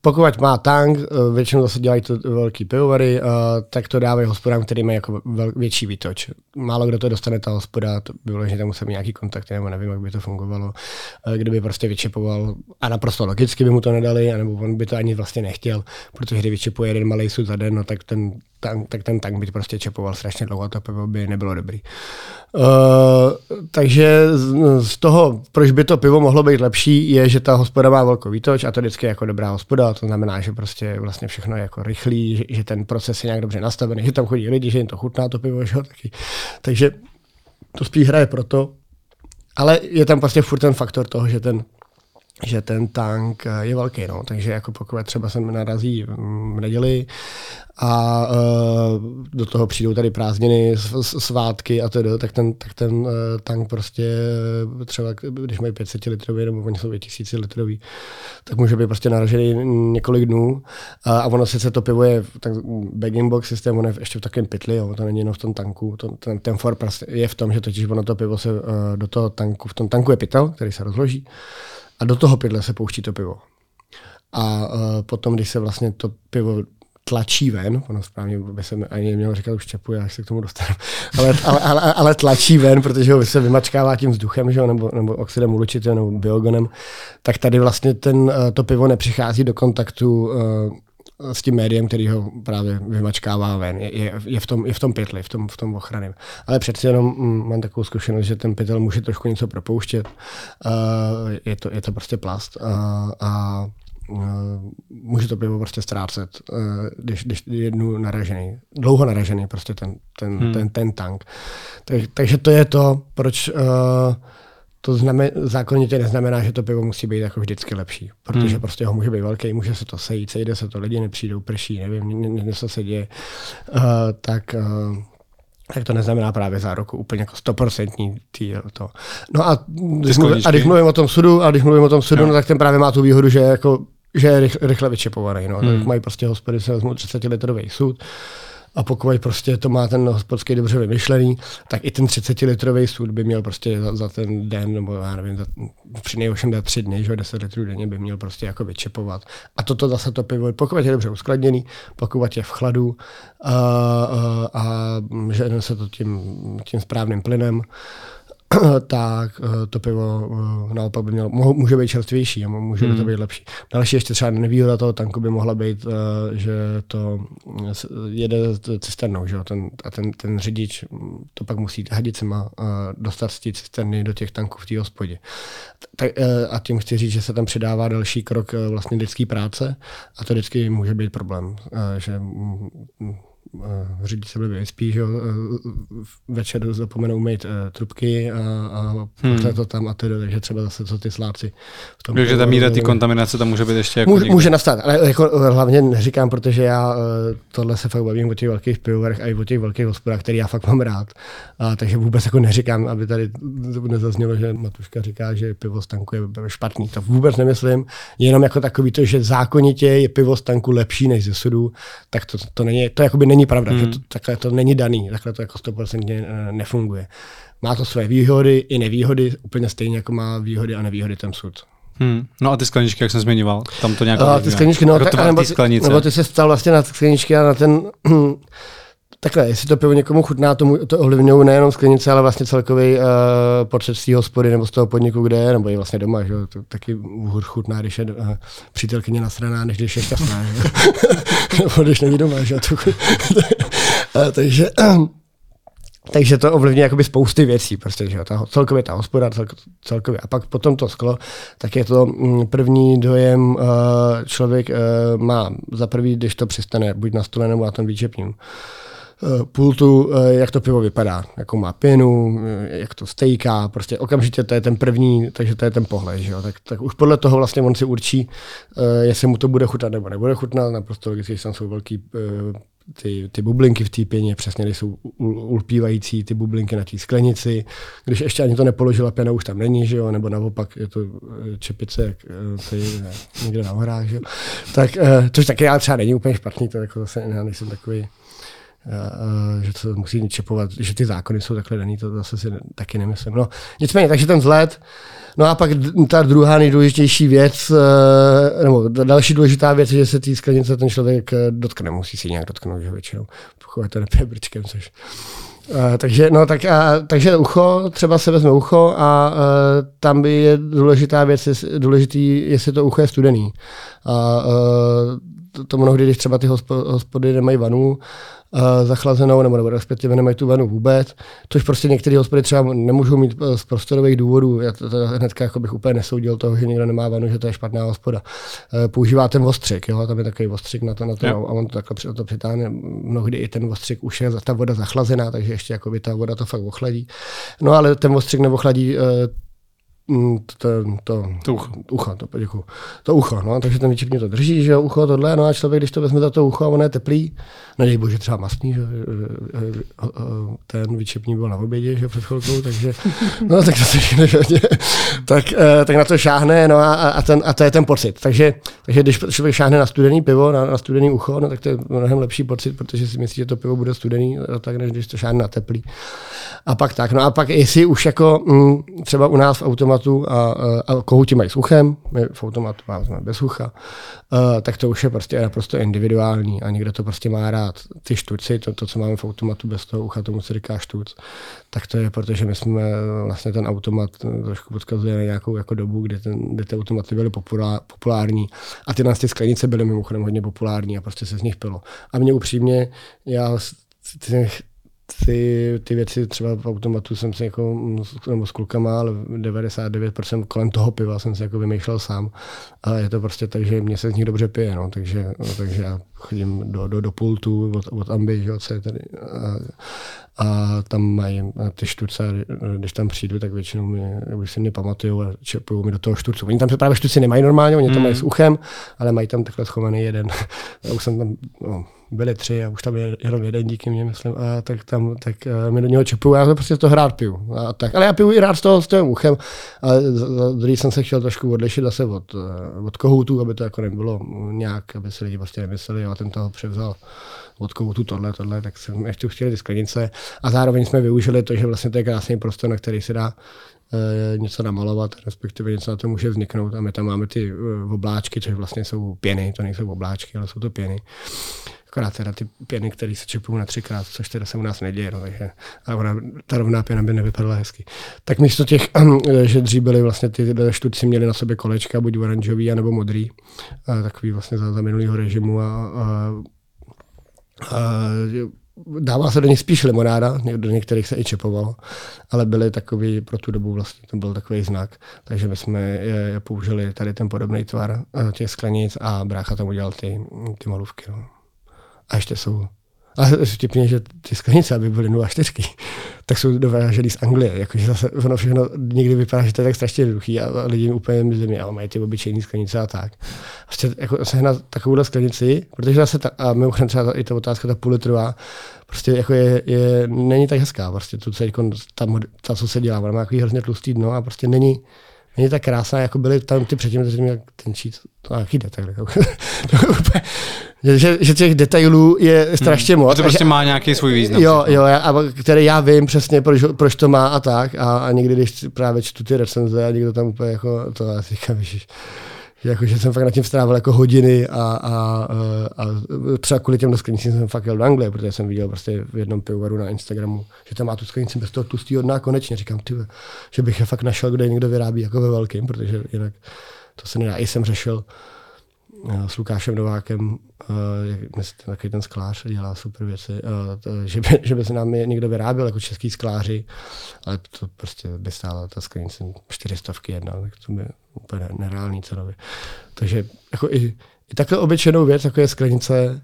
pokud má tank, uh, většinou zase dělají to velký pivovary, uh, tak to dávají hospodám, který mají jako vel, větší výtoč. Málo kdo to dostane, ta hospoda, to by bylo, že tam musí mít nějaký kontakty, nebo nevím, jak by to fungovalo. Uh, kdyby prostě vyčipoval, a naprosto logicky by mu to nedali, anebo on by to ani vlastně nechtěl, protože když vyčipuje jeden malý sud za den, no, tak ten tank, tak ten tank by prostě čepoval strašně dlouho, to pivo by nebylo dobrý. Uh, takže z, z toho, proč by to pivo mohlo být lepší, je, že ta hospoda má velkou výtoč a to vždycky je jako dobrá hospoda, to znamená, že prostě vlastně všechno je jako rychlý, že, že ten proces je nějak dobře nastavený, že tam chodí lidi, že jim to chutná to pivo, že jo, taky. Takže to spíš hraje proto, ale je tam prostě furt ten faktor toho, že ten že ten tank eh, je velký, no. takže jako pokud třeba sem narazí v neděli a uh, do toho přijdou tady prázdniny, svátky a to, tak ten, tak ten uh, tank prostě třeba, když mají 500 litrový, nebo oni jsou i 1000 litrový, tak může být prostě naražený několik dnů. A, a ono sice to pivo je tak bag box systém, ono je ještě v takovém pytli, jo, to není jenom v tom tanku, to, ten, ten for prostě je v tom, že totiž ono to pivo se uh, do toho tanku, v tom tanku je pytel, který se rozloží a do toho pytle se pouští to pivo. A uh, potom, když se vlastně to pivo tlačí ven, ono správně by se ani mělo říkat už čepu, já se k tomu dostanu, ale, ale, ale, ale, tlačí ven, protože ho se vymačkává tím vzduchem, že jo, nebo, nebo oxidem uhličitého, nebo biogonem, tak tady vlastně ten, eh, to pivo nepřichází do kontaktu uh, s tím médiem, který ho právě vymačkává ven. Je, je, je, v, tom, je v tom pytli, v tom, v tom ochranném. Ale přeci jenom mm, mám takovou zkušenost, že ten pytel může trošku něco propouštět. Uh, je, to, je to prostě plast. Uh, a uh, může to pivo prostě ztrácet, uh, když, když je jednu naražený. Dlouho naražený prostě ten, ten, hmm. ten, ten tank. Tak, takže to je to, proč uh, to znamená, zákonitě neznamená, že to pivo musí být jako vždycky lepší, protože hmm. prostě ho může být velký, může se to sejít, sejde se to, lidi nepřijdou, prší, nevím, něco se děje, uh, tak uh, tak to neznamená právě záruku úplně jako stoprocentní to. No a když, mluvím, a když mluvím o tom sudu, a když mluvím o tom sudu, no. no tak ten právě má tu výhodu, že jako že je rychle, rychle vyčepovaný. No. Hmm. Tak mají prostě hospody, se vezmou 30 litrový sud, a pokud prostě to má ten hospodský dobře vymyšlený, tak i ten 30-litrový sud by měl prostě za, za, ten den, nebo já nevím, za, při nejhorším dá tři dny, že 10 litrů denně by měl prostě jako vyčepovat. A toto zase to pivo, pokud je dobře uskladněný, pokud je v chladu a, a, a že se to tím, tím správným plynem, tak eh, to pivo eh, naopak by mělo, může být čerstvější a může by to hmm. být lepší. Další ještě třeba nevýhoda toho tanku by mohla být, eh, že to jede cisternou, že? Ten, a ten, ten řidič to pak musí hadicema dostat z té cisterny do těch tanků v té hospodě. Tak, a tím chci říct, že se tam přidává další krok vlastně lidské práce a to vždycky může být problém, že řidič se blbě vyspí, že jo, večer zapomenou mít uh, trubky a, a hmm. to tam a tedy, takže třeba zase co ty. V tom takže ta míra ty kontaminace tam může být ještě jako může, může nastat, ale jako hlavně neříkám, protože já uh, tohle se fakt bavím o těch velkých pivovarech a i o těch velkých hospodách, který já fakt mám rád. A, takže vůbec jako neříkám, aby tady nezaznělo, že Matuška říká, že pivo stanku je špatný. To vůbec nemyslím. Jenom jako takový to, že zákonitě je pivo stanku lepší než ze sudu, tak to, to není, to jakoby není pravda, hmm. že to, takhle to není daný, takhle to jako 100% eh, nefunguje. Má to své výhody i nevýhody, úplně stejně jako má výhody a nevýhody ten sud. Hmm. No a ty skleničky, jak jsem zmiňoval, tam to nějak... A ty skleničky, no, jako tak, nebo, ty, nebo ty se stal vlastně na skleničky a na ten Takhle, jestli to pivo někomu chutná, tomu to ovlivňují nejenom sklenice, ale vlastně celkový uh, pocit z hospody nebo z toho podniku, kde je, nebo i vlastně doma. Že? To taky hůř chutná, když je uh, přítelkyně nasraná, než když je šťastná. nebo když není doma. Že? To, uh, takže, takže to ovlivní jakoby spousty věcí, prostě, že ta, celkově ta hospoda, cel, celkově. A pak potom to sklo, tak je to mm, první dojem, člověk má za prvý, když to přistane, buď na stole nebo na tom výčepním. Eh, pultu, eh, jak to pivo vypadá, jakou má pěnu, eh, jak to stejká, prostě okamžitě to je ten první, takže to je ten pohled, že jo? Tak, tak už podle toho vlastně on si určí, jestli mu to bude chutnat nebo nebude chutnat, naprosto logicky, tam jsou velký ty, ty bublinky v té pěně, přesně když jsou ulpívající ty bublinky na té sklenici. Když ještě ani to nepoložila pěna, už tam není, že jo? nebo naopak je to čepice, jak tady někde na horách, že jo? Tak, což taky já třeba není úplně špatný, to jako zase já nejsem takový že to musí čepovat, že ty zákony jsou takhle daný, to zase si taky nemyslím. No, nicméně, takže ten vzhled, no a pak ta druhá nejdůležitější věc, eh, nebo další důležitá věc, že se té sklenice ten člověk eh, dotkne, musí si nějak dotknout, že většinou, pokud to nepije brčkem, což Uh, takže, no, tak, a, takže ucho, třeba se vezme ucho a uh, tam by je důležitá věc, důležitý, jestli to ucho je studený. A uh, to, to mnohdy, když třeba ty hospody nemají vanu, uh, zachlazenou, nebo, nebo respektive nemají tu vanu vůbec, což prostě některé hospody třeba nemůžou mít eh, z prostorových důvodů. Já to, to hnedka jako bych úplně nesoudil toho, že někdo nemá vanu, že to je špatná hospoda. Uh, používá ten ostřik, jo, tam je takový ostřik na to, na to a on to takhle to přitáhne. Mnohdy i ten ostřik už je ta voda zachlazená, takže ještě jako by ta voda to fakt ochladí. No ale ten ostřik neochladí uh, Mm, to, to, to ucho. ucho to, děkuju. to ucho, no, takže ten výčepní to drží, že jo, ucho, tohle, no a člověk, když to vezme za to ucho a ono je teplý, no dej bože třeba mastný, že ten výčepní byl na obědě, že před chvilkou, takže, no tak to se že, tak, eh, tak na to šáhne, no a, a, ten, a to je ten pocit. Takže, takže když člověk šáhne na studený pivo, na, na studený ucho, no tak to je mnohem lepší pocit, protože si myslí, že to pivo bude studený, tak než když to šáhne na teplý. A pak tak, no a pak jestli už jako m, mm, třeba u nás v automatu a, a kohouti mají s uchem, my v automatu máme bez ucha, a, tak to už je prostě naprosto individuální a někdo to prostě má rád. Ty štuci, to, to co máme v automatu bez toho ucha, tomu se říká štuc, tak to je, protože my jsme vlastně ten automat trošku podkazuje nějakou jako dobu, kdy, ten, kdy ty automaty byly populární a ty nás ty sklenice byly mimochodem hodně populární a prostě se z nich pilo. A mě upřímně, já ty, ty věci třeba v automatu jsem si jako, nebo s klukama, ale 99% kolem toho piva jsem si jako vymýšlel sám. A je to prostě tak, že mě se z nich dobře pije, no, takže, no, takže já chodím do, do, do pultu od, od Ambi, že, co je tady. A, a tam mají ty štuce, když tam přijdu, tak většinou mi, už si nepamatuju a čepují mi do toho štucu. Oni tam právě štuci nemají normálně, oni to mají s mm. uchem, ale mají tam takhle schovaný jeden. a už jsem tam, no, byli tři a už tam je jenom jeden díky mě, myslím, a tak tam, tak uh, mi do něho čepuju, já to prostě to hrát piju. A tak. Ale já piju i rád z toho s tím uchem, ale druhý jsem se chtěl trošku odlišit zase od, uh, od kohoutů, aby to jako nebylo nějak, aby si lidi prostě nemysleli, jo, ten toho převzal od kohoutu tohle, tohle, tak jsem ještě chtěli ty sklenice a zároveň jsme využili to, že vlastně to je krásný prostor, na který se dá uh, něco namalovat, respektive něco na to může vzniknout. A my tam máme ty obláčky, což vlastně jsou pěny, to nejsou obláčky, ale jsou to pěny. Akorát teda ty pěny, které se čepují na třikrát, což teda se u nás neděje, no, takže a ona, ta rovná pěna by nevypadala hezky. Tak místo těch, že dřív byly vlastně ty štuci měli na sobě kolečka, buď oranžový, anebo modrý, a takový vlastně za, za minulého režimu a, a, a dává se do nich spíš limonáda, do některých se i čepovalo, ale byly takový, pro tu dobu vlastně to byl takový znak, takže my jsme je, použili tady ten podobný tvar těch sklenic a brácha tam udělal ty, ty malůvky. No. A ještě jsou a vtipně, že ty sklenice, aby byly 0,4, tak jsou dovážený z Anglie. Jakože zase ono všechno někdy vypadá, že to je tak strašně jednoduchý a lidi úplně že ale mají ty obyčejné sklenice a tak. Prostě jako sehnat takovouhle sklenici, protože zase ta, a mimochodem třeba i ta otázka, ta půl litrová, prostě jako je, je, není tak hezká. Prostě tu ta, ta, co se dělá, ona má takový hrozně tlustý dno a prostě není, není tak krásná, jako byly tam ty předtím, kteří měli ten čít, to nějaký detail. Jako. že, že těch detailů je strašně hmm. moc. To prostě má nějaký svůj význam. Jo, jo, a který já vím přesně, proč, proč to má a tak. A, a někdy, když právě čtu ty recenze a někdo tam úplně jako, to já říkám, že jako, že jsem fakt na tím strávil jako hodiny a, a, a třeba kvůli těm sklenicím jsem fakt jel do Anglie, protože jsem viděl prostě v jednom pivovaru na Instagramu, že tam má tu sklenici bez toho tlustého dna konečně. Říkám, ty, že bych je fakt našel, kde někdo vyrábí jako ve velkým, protože jinak to se nedá. I jsem řešil uh, s Lukášem Novákem, uh, takový ten sklář dělá super věci, uh, to, že, by, že by se nám někdo vyráběl jako český skláři, ale to prostě by stála ta sklenice 400 jedna, tak to by úplně nereální cenově. Takže jako i, i takhle obyčejnou věc, jako je sklenice,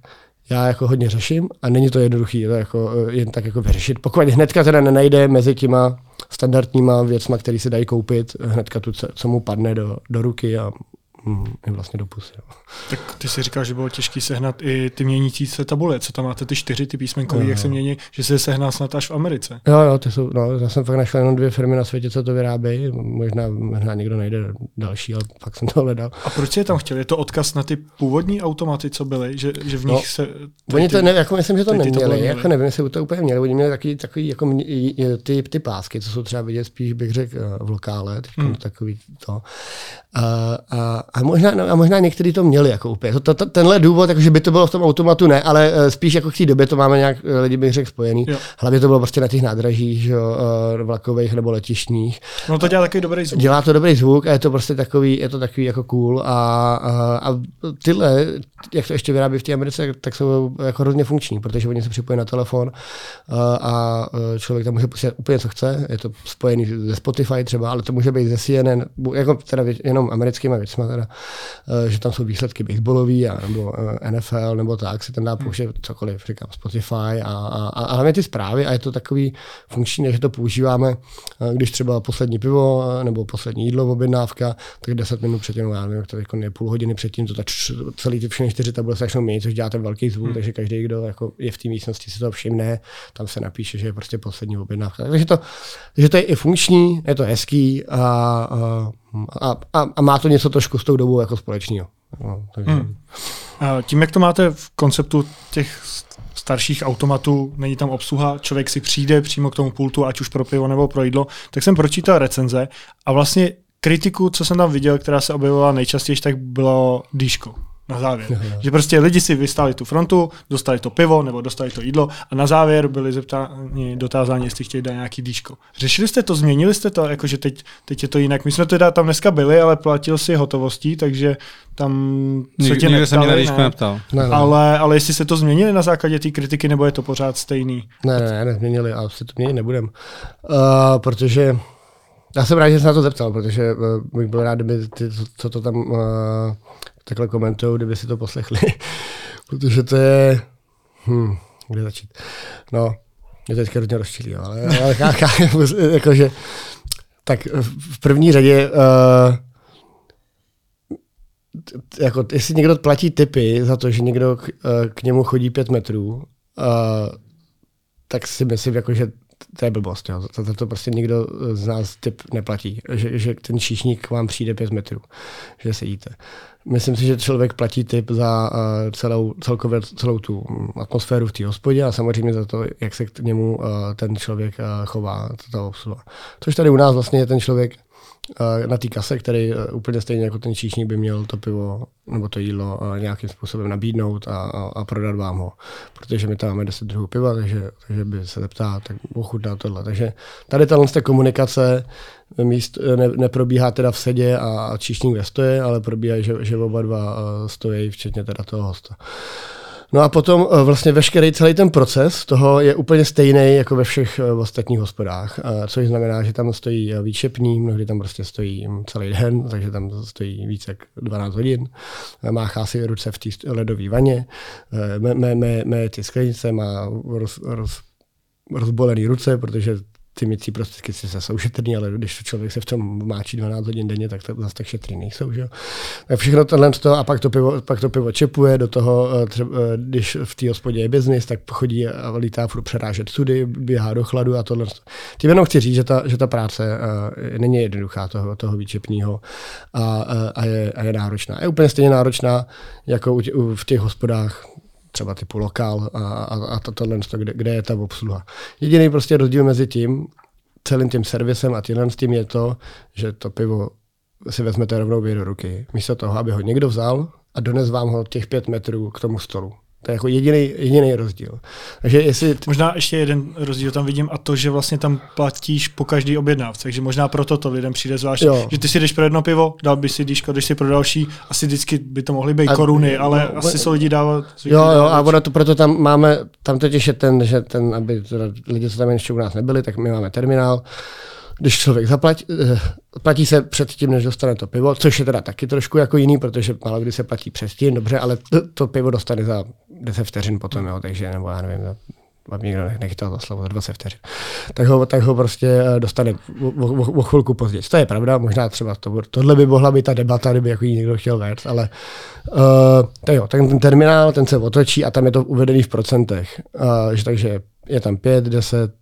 já jako hodně řeším a není to jednoduché to jako, jen tak jako vyřešit. Pokud hnedka teda nenajde mezi těma standardníma věcma, které se dají koupit, hnedka tu, co mu padne do, do ruky a i vlastně do pusy. Jo. Tak ty si říkal, že bylo těžké sehnat i ty měnící se tabule. Co tam máte ty čtyři, ty písmenkové, jak se mění, že se sehnal snad až v Americe. Jo, jo, ty jsou, no, já jsem fakt našel jenom dvě firmy na světě, co to vyrábějí. Možná, možná někdo najde další, ale pak jsem to hledal. A proč je tam chtěl? Je to odkaz na ty původní automaty, co byly, že, že v nich no, se... Oni to, ne, jako myslím, že to neměli, to měli. jako nevím, jestli to úplně měli. Oni měli takový, takový jako ty, ty pásky, co jsou třeba vidět spíš, bych řekl, v lokále, hmm. takový to. A, a, a, možná, no, a možná někteří to měli jako úplně. To, to, tenhle důvod, jako, že by to bylo v tom automatu, ne, ale uh, spíš jako v té době to máme nějak, uh, lidi bych řekl, spojený. Jo. Hlavně to bylo prostě na těch nádražích, že, uh, vlakových nebo letišních. No to dělá takový dobrý zvuk. Dělá to dobrý zvuk a je to prostě takový, je to takový jako cool a, a, a tyhle, jak to ještě vyrábí v té Americe, tak jsou jako hrozně funkční, protože oni se připojí na telefon uh, a člověk tam může posílat úplně co chce, je to spojený ze Spotify třeba, ale to může být ze CNN, jako teda jenom americkými věcmi, teda, že tam jsou výsledky baseballový a, nebo eh, NFL nebo tak, si tam dá hmm. použít cokoliv, říkám Spotify a, a, a hlavně ty zprávy a je to takový funkční, že to používáme, eh, když třeba poslední pivo eh, nebo poslední jídlo, objednávka, tak 10 minut předtím, já nevím, to jako půl hodiny předtím, to tač, celý ty všechny čtyři tabule se začnou měnit, což dělá ten velký zvuk, hmm. takže každý, kdo jako je v té místnosti, si to všimne, tam se napíše, že je prostě poslední objednávka. Takže to, takže to je i funkční, je to hezký a, a a, a, a má to něco trošku s tou dobou jako společného. No, takže... hmm. A tím, jak to máte v konceptu těch starších automatů, není tam obsluha, člověk si přijde přímo k tomu pultu, ať už pro pivo nebo pro jídlo, tak jsem pročítal recenze a vlastně kritiku, co jsem tam viděl, která se objevovala nejčastěji, tak bylo dýško. Na závěr. že prostě lidi si vystáli tu frontu, dostali to pivo nebo dostali to jídlo a na závěr byli zeptáni, dotázáni, jestli chtějí dát nějaký dýško. Řešili jste to, změnili jste to, jakože teď, teď je to jinak. My jsme teda tam dneska byli, ale platil si hotovostí, takže tam se tě neptali, se mě na ne. dýško neptal. Ne, ne. Ale, ale jestli se to změnili na základě té kritiky, nebo je to pořád stejný? Ne, ne, nezměnili a asi to měnit nebudem. Uh, protože já jsem rád, že jsem na to zeptal, protože uh, bych byl rád, kdyby ty, co, co to tam uh, takhle komentují, kdyby si to poslechli. protože to je... Hm, kde začít? No, mě to teďka hodně rozčilí, ale, ale ká, ká, jakože, tak v první řadě uh, jako, jestli někdo platí typy za to, že někdo k, eh, k němu chodí pět metrů, uh, tak si myslím, jako, že to je blbost. Jo. Za to, to prostě nikdo z nás typ neplatí, že, že ten číšník k vám přijde pět metrů, že sedíte. Myslím si, že člověk platí typ za uh, celou, celkově celou tu atmosféru v té hospodě a samozřejmě za to, jak se k němu uh, ten člověk uh, chová, ta obsluha. Což tady u nás vlastně je ten člověk, na té kase, který úplně stejně jako ten číšník by měl to pivo nebo to jídlo nějakým způsobem nabídnout a, a, a prodat vám ho. Protože my tam máme 10 druhů piva, takže, takže by se zeptá, tak ochutná tohle. Takže tady tahle komunikace míst ne, neprobíhá teda v sedě a číšník ve stoje, ale probíhá, že, že oba dva stojí, včetně teda toho hosta. No a potom eh, vlastně veškerý celý ten proces toho je úplně stejný jako ve všech eh, ostatních hospodách, eh, což znamená, že tam stojí výčepní, mnohdy tam prostě stojí celý den, takže tam stojí více jak 12 hodin, máchá si ruce v té ledové vaně, mé, mé, mé ty sklenice má roz, roz, rozbolený ruce, protože ty mycí prostředky se jsou šetrný, ale když člověk se v tom máčí 12 hodin denně, tak to zase tak šetrný nejsou. Že? Tak všechno tohle to, a pak to, pivo, pak to pivo čepuje do toho, eh, třeba, eh, když v té hospodě je biznis, tak chodí a lítá furt přerážet sudy, běhá do chladu a tohle. Tím jenom chci říct, že ta, že ta práce uh, není jednoduchá toho, toho výčepního a, a, je, a je náročná. Je úplně stejně náročná jako u, u, v těch hospodách třeba typu lokál a, a, a to, tohle, kde, kde je ta obsluha. Jediný prostě rozdíl mezi tím, celým tím servisem a tímhle s tím je to, že to pivo si vezmete rovnou vy do ruky. Místo toho, aby ho někdo vzal a dones vám ho těch pět metrů k tomu stolu. To je jako jediný, jediný rozdíl. Takže jestli... Možná ještě jeden rozdíl tam vidím a to, že vlastně tam platíš po každý objednávce, takže možná proto to lidem přijde zvlášť, jo. že ty si jdeš pro jedno pivo, dal by si díško, když si pro další, asi vždycky by to mohly být a, koruny, ale no, asi se lidi dávat. Jo, jo, a ono to, proto tam máme, tam totiž je ten, že ten, aby teda lidi, co tam ještě u nás nebyli, tak my máme terminál, když člověk zaplatí, eh, platí se předtím, než dostane to pivo, což je teda taky trošku jako jiný, protože málo kdy se platí předtím, dobře, ale to, to pivo dostane za 10 vteřin potom, jo, takže, nebo já nevím, vám někdo nechytal za slovo, za 20 vteřin. Tak ho, tak ho prostě eh, dostane o, o, chvilku později. To je pravda, možná třeba to, tohle by mohla být ta debata, kdyby jako ji někdo chtěl vést, ale uh, tak jo, ten, ten terminál, ten se otočí a tam je to uvedený v procentech. Uh, že, takže je tam 5, 10,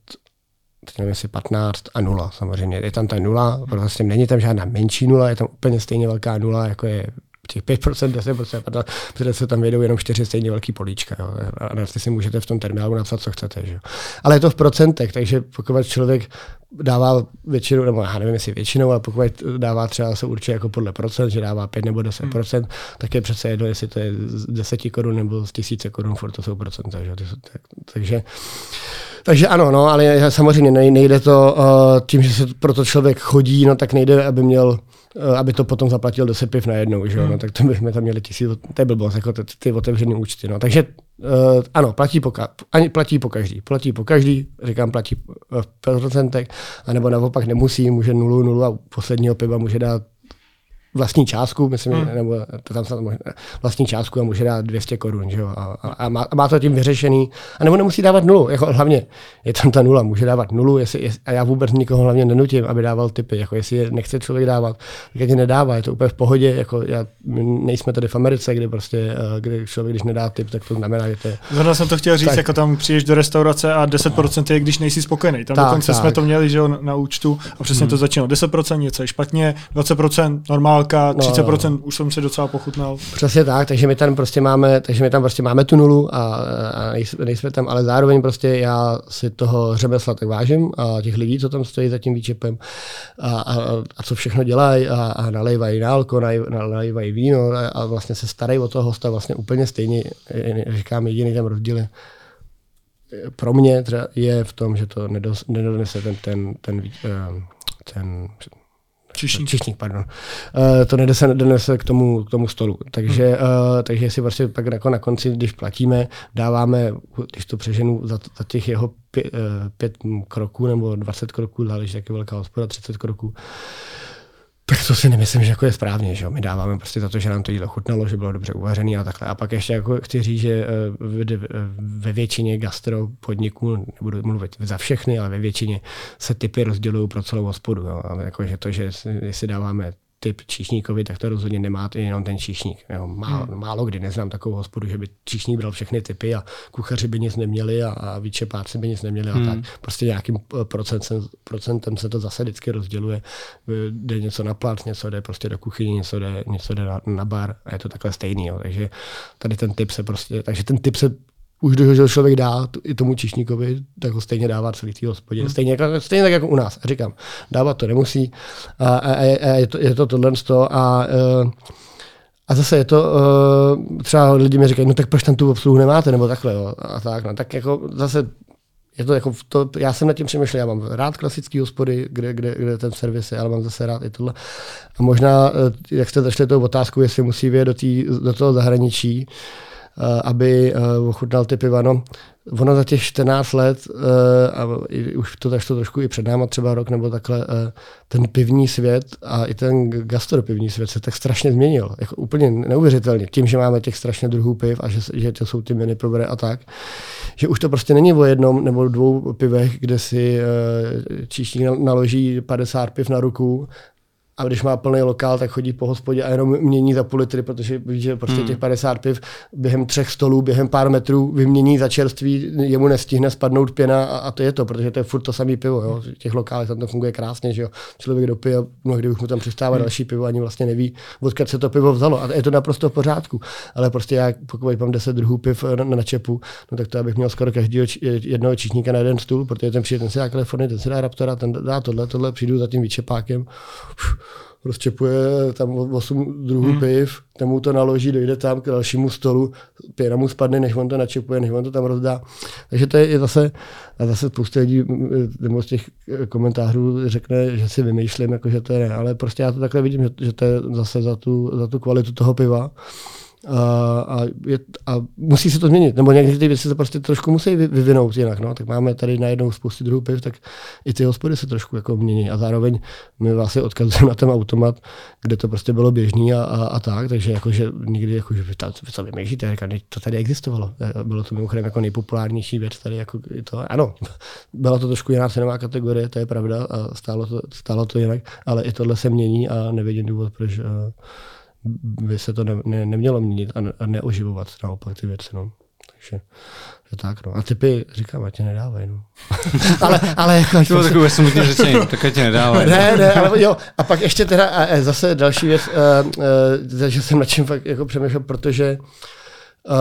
nevím, jestli 15 a 0 samozřejmě. Je tam ta nula, prostě není tam žádná menší nula, je tam úplně stejně velká nula, jako je těch 5%, 10%, 15%, protože se tam vědou jenom čtyři stejně velký políčka. Jo. A na si můžete v tom terminálu napsat, co chcete. Že? Ale je to v procentech, takže pokud člověk dává většinu, nebo já nevím, jestli většinou, ale pokud dává třeba se určitě jako podle procent, že dává 5 nebo 10 procent, hmm. tak je přece jedno, jestli to je z 10 korun nebo z tisíce korun, furt to jsou procenta. Že? Tak, takže, takže ano, no, ale samozřejmě nejde to uh, tím, že se pro to člověk chodí, no tak nejde, aby měl Eh, aby to potom zaplatil do piv najednou, že jo? Hmm. No, tak to bychom tam měli tisíc, to je blbost, jako ty, ty otevřené účty. No. Takže uh, ano, platí po, ani platí po každý. Platí po každý, říkám, platí v procentech, anebo naopak nemusí, může nulu, nulu a posledního piva může dát vlastní částku, myslím, hmm. nebo to tam snad možná, vlastní částku a může dát 200 korun, že jo, a, a, má, a, má, to tím vyřešený, a nebo nemusí dávat nulu, jako hlavně je tam ta nula, může dávat nulu, jestli, jestli, a já vůbec nikoho hlavně nenutím, aby dával typy, jako jestli je nechce člověk dávat, tak je nedává, je to úplně v pohodě, jako já, nejsme tady v Americe, kde prostě, eh, kde člověk, když nedá typ, tak to znamená, že to je... Zrovna jsem to chtěl říct, tak, jako tam přijdeš do restaurace a 10% je, když nejsi spokojený. Tam tak, dokonce tak. jsme to měli, že jo, na účtu a přesně hmm. to začínalo. 10% něco je špatně, 20% normálně minerálka, 30% no, už jsem si docela pochutnal. Přesně tak, takže my tam prostě máme, takže my tam prostě máme tu nulu a, a nejsme tam, ale zároveň prostě já si toho řemesla tak vážím a těch lidí, co tam stojí za tím výčepem a, a, a co všechno dělají a, a nalejvají nálko, nalejvají víno a, a vlastně se starají o toho hosta vlastně úplně stejně, říkám, jediný ten rozdíl je, pro mě je v tom, že to nedonese ten, ten, ten, ten, ten Čišník. Čišník, pardon. Uh, to nedese, donese k tomu, k tomu stolu. Takže, hmm. uh, takže si prostě pak jako na konci, když platíme, dáváme, když to přeženu za, za těch jeho pět, uh, pět kroků nebo 20 kroků, záleží, jak je velká hospoda, 30 kroků, tak to si nemyslím, že jako je správně, že jo? My dáváme prostě za to, že nám to jídlo chutnalo, že bylo dobře uvařené a takhle. A pak ještě jako chci říct, že eh, ve většině gastro podniků, nebudu mluvit za všechny, ale ve většině se typy rozdělují pro celou hospodu. Jo? A jako, že to, že si dáváme typ číšníkovi, tak to rozhodně nemá jenom ten číšník. Jo, málo, hmm. málo kdy neznám takovou hospodu, že by číšník bral všechny typy a kuchaři by nic neměli a, a výčepáci by nic neměli hmm. a tak. Prostě nějakým eh, procentem, procentem se to zase vždycky rozděluje. Jde něco na plac, něco jde prostě do kuchyně, něco jde, něco jde na, na bar a je to takhle stejný. Jo. Takže tady ten typ se prostě, takže ten typ se už když ho člověk dá i tomu čišníkovi, tak ho stejně dává celý té hospodě. Hmm. Stejně, jako, stejně tak jako u nás. A říkám, dávat to nemusí. A, a, a, je, to, je to tohle a, uh, a zase je to, uh, třeba lidi mi říkají, no tak proč tam tu obsluhu nemáte, nebo takhle, jo. A tak, no, tak jako zase je to jako to, já jsem nad tím přemýšlel, já mám rád klasický hospody, kde, kde, kde ten servis je, ale mám zase rád i tohle. A možná, eh, jak jste zašli tou otázku, jestli musí vyjet do, tý, do toho zahraničí, uh, Eh, aby eh, ochutnal ty piva. No, ono za těch 14 let, eh, a už to tak to trošku i před náma třeba rok nebo takhle, ten pivní svět a i ten gastropivní svět se tak strašně změnil. Jako úplně neuvěřitelně. Tím, že máme těch strašně druhů piv a že, že to jsou ty mini probere a tak, že už to prostě není o jednom nebo dvou pivech, kde si číšník naloží 50 piv na ruku a když má plný lokál, tak chodí po hospodě a jenom mění za půl litry, protože ví, že prostě hmm. těch 50 piv během třech stolů, během pár metrů vymění za čerství, jemu nestihne spadnout pěna a, a to je to, protože to je furt to samé pivo. Jo. V těch lokálech tam to funguje krásně, že jo. Člověk dopije a mnohdy už mu tam přistává hmm. další pivo, ani vlastně neví, odkud se to pivo vzalo. A je to naprosto v pořádku. Ale prostě já, pokud mám 10 druhů piv na, na čepu, no tak to abych měl skoro každého jednoho číšníka na jeden stůl, protože ten přijde, ten si dá Kalifornii, ten si dá Raptora, ten dá tohle, tohle, přijdu za tím výčepákem. Uf rozčepuje tam 8 druhů hmm. piv, ten mu to naloží, dojde tam k dalšímu stolu, pěna mu spadne, než on to načepuje, než on to tam rozdá. Takže to je zase, a zase spousta lidí z těch komentářů řekne, že si vymýšlím, jako, že to je ne, ale prostě já to takhle vidím, že, že to je zase za tu, za tu kvalitu toho piva. A, a, je, a musí se to změnit, nebo některé ty věci se prostě trošku musí vyvinout jinak. No. Tak máme tady najednou spoustu druhů piv, tak i ty hospody se trošku jako mění. A zároveň my vlastně odkazujeme na ten automat, kde to prostě bylo běžný a, a, a tak, takže jakože nikdy, jako, že tam, co vymýšlíte, to tady existovalo. Bylo to mimochodem jako nejpopulárnější věc tady. Jako to, ano, byla to trošku jiná cenová kategorie, to je pravda a stálo to, stálo to jinak, ale i tohle se mění a nevidím důvod, proč uh, by se to ne, ne, nemělo měnit a, a neoživovat naopak ty věci. No. Takže je tak, no. A typy, říkám, ať tě nedávají, no. ale, ale jako... To bylo takové smutné řečení, tak ať tě nedávají. ne, ne, ale jo. A pak ještě teda a zase další věc, uh, uh, že jsem nad čím fakt jako přemýšlel, protože Uh, uh,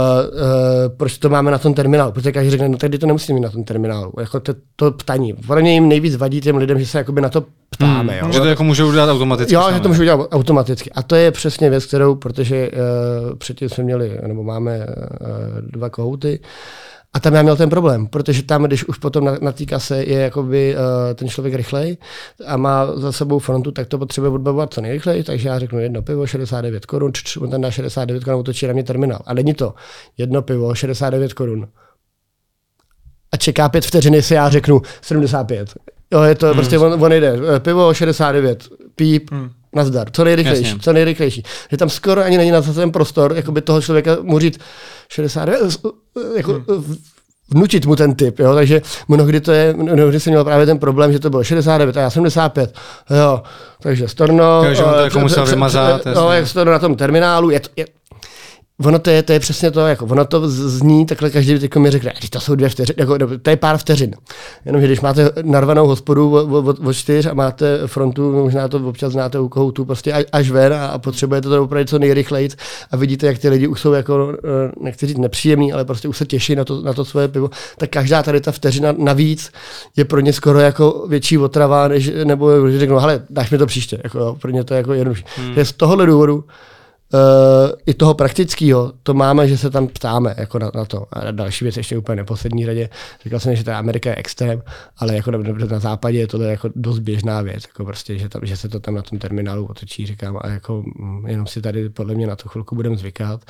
proč to máme na tom terminálu. Protože každý řekne, no tady to nemusíme mít na tom terminálu. Jako to, to ptaní. Podle mě jim nejvíc vadí těm lidem, že se jakoby na to ptáme. Hmm, jo. Že to jako můžou udělat automaticky. Jo, že to můžou udělat automaticky. A to je přesně věc, kterou, protože uh, předtím jsme měli, nebo máme uh, dva kohouty, a tam já měl ten problém, protože tam, když už potom na, na té kase je jakoby uh, ten člověk rychlej a má za sebou frontu, tak to potřebuje odbavovat co nejrychleji, takže já řeknu jedno pivo 69 korun, on tam dá 69 korun, otočí na mě terminál. A není to jedno pivo 69 korun. A čeká pět vteřin, jestli já řeknu 75. Jo, je to hmm. prostě, on, on jde, eh, pivo 69, píp, hmm nazdar, co nejrychlejší, Jasně. co nejrychlejší. Že tam skoro ani není na ten prostor, jako by toho člověka mu říct 60, jako hmm. vnučit mu ten typ, jo, takže mnohdy to je, mnohdy jsem měl právě ten problém, že to bylo 69 a já 75, jo, takže Storno, takže on to jako musel vymazat. No, jak Storno na tom terminálu, je to, je, Ono to je, to je přesně to, jako ono to zní, takhle každý teď mi řekne, to jsou dvě vteřiny, jako, to je pár vteřin. Jenom, že když máte narvanou hospodu od, čtyř a máte frontu, možná to občas znáte u kohoutu, prostě až ven a, a potřebujete to opravdu co nejrychleji a vidíte, jak ty lidi už jsou jako, eh, nechci říct nepříjemný, ale prostě už se těší na to, na to svoje pivo, tak každá tady ta vteřina navíc je pro ně skoro jako větší otrava, než, nebo že řeknou, hele, dáš mi to příště, jako, jo, pro ně to je jako jednodušší. Hmm. Z tohohle důvodu Uh, i toho praktického, to máme, že se tam ptáme jako na, na to. A další věc ještě úplně neposlední řadě. Říkal jsem, že ta Amerika je extrém, ale jako na, na západě je to jako dost běžná věc, jako prostě, že, tam, že se to tam na tom terminálu otočí, říkám, a jako mm, jenom si tady podle mě na to chvilku budeme zvykat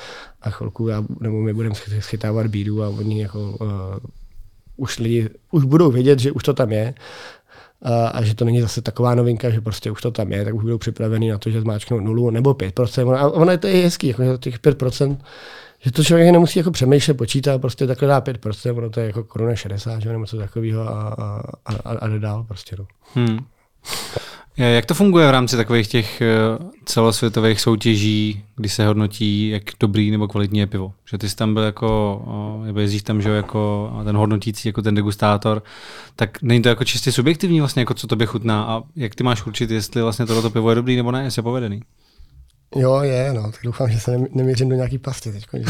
a chvilku já, nebo my budeme schytávat bídu a oni jako uh, už lidi už budou vědět, že už to tam je a, a že to není zase taková novinka, že prostě už to tam je, tak už budou připraveni na to, že zmáčknou nulu nebo 5%. A ono je to i hezký, jako, těch 5%, že to člověk nemusí jako přemýšlet, počítat, prostě takhle dá 5%, ono to je jako koruna 60, že, nebo něco takového a, a, a, a jde dál prostě. No. Hmm. Jak to funguje v rámci takových těch eh, celosvětových soutěží, kdy se hodnotí, jak dobrý nebo kvalitní je pivo? Že ty jsi tam byl jako, nebo jezdíš tam, že jako ten hodnotící, jako ten degustátor, tak není to jako čistě subjektivní vlastně, jako co tobě chutná a jak ty máš určit, jestli vlastně tohle pivo je dobrý nebo ne, jestli je povedený? Jo, je, no, tak doufám, že se neměřím do nějaký pasty teď.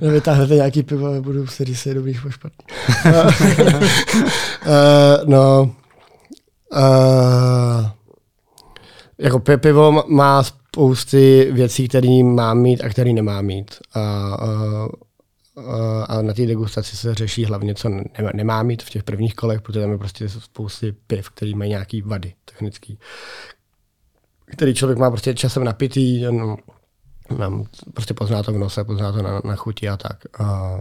Nevytáhnete nějaký pivo a budu se říct, je dobrý nebo špatný. no, Uh, jako pivo má spousty věcí, které má mít a které nemá mít. A, uh, a na té degustaci se řeší hlavně, co nemá, nemá mít v těch prvních kolech, protože tam je prostě spousty piv, který mají nějaký vady technický, který člověk má prostě časem napitý, no, nám prostě pozná to v nose, pozná to na, na chuti a tak. A,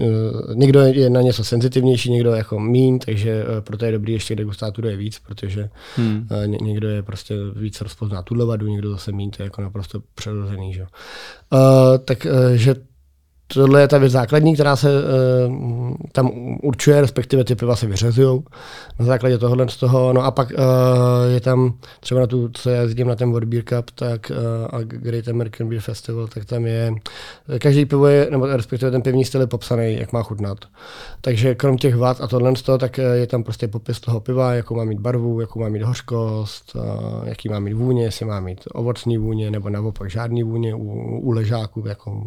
e, někdo je na něco senzitivnější, někdo jako mín, takže e, proto je dobrý ještě degustátorů je víc, protože hmm. E, ně, někdo je prostě víc rozpozná tuhle vadu, někdo zase mín, to je jako naprosto přirozený. Že? Uh, takže tohle je ta věc základní, která se uh, tam určuje, respektive ty piva se vyřazují na základě tohohle z toho. No a pak uh, je tam třeba na tu, co já jezdím na ten World Beer Cup, tak uh, a Great American Beer Festival, tak tam je, každý pivo je, nebo respektive ten pivní styl je popsaný, jak má chutnat. Takže krom těch vat a tohle z toho, tak je tam prostě popis toho piva, jakou má mít barvu, jakou má mít hořkost, uh, jaký má mít vůně, jestli má mít ovocný vůně, nebo naopak žádný vůně u, u ležáků, jako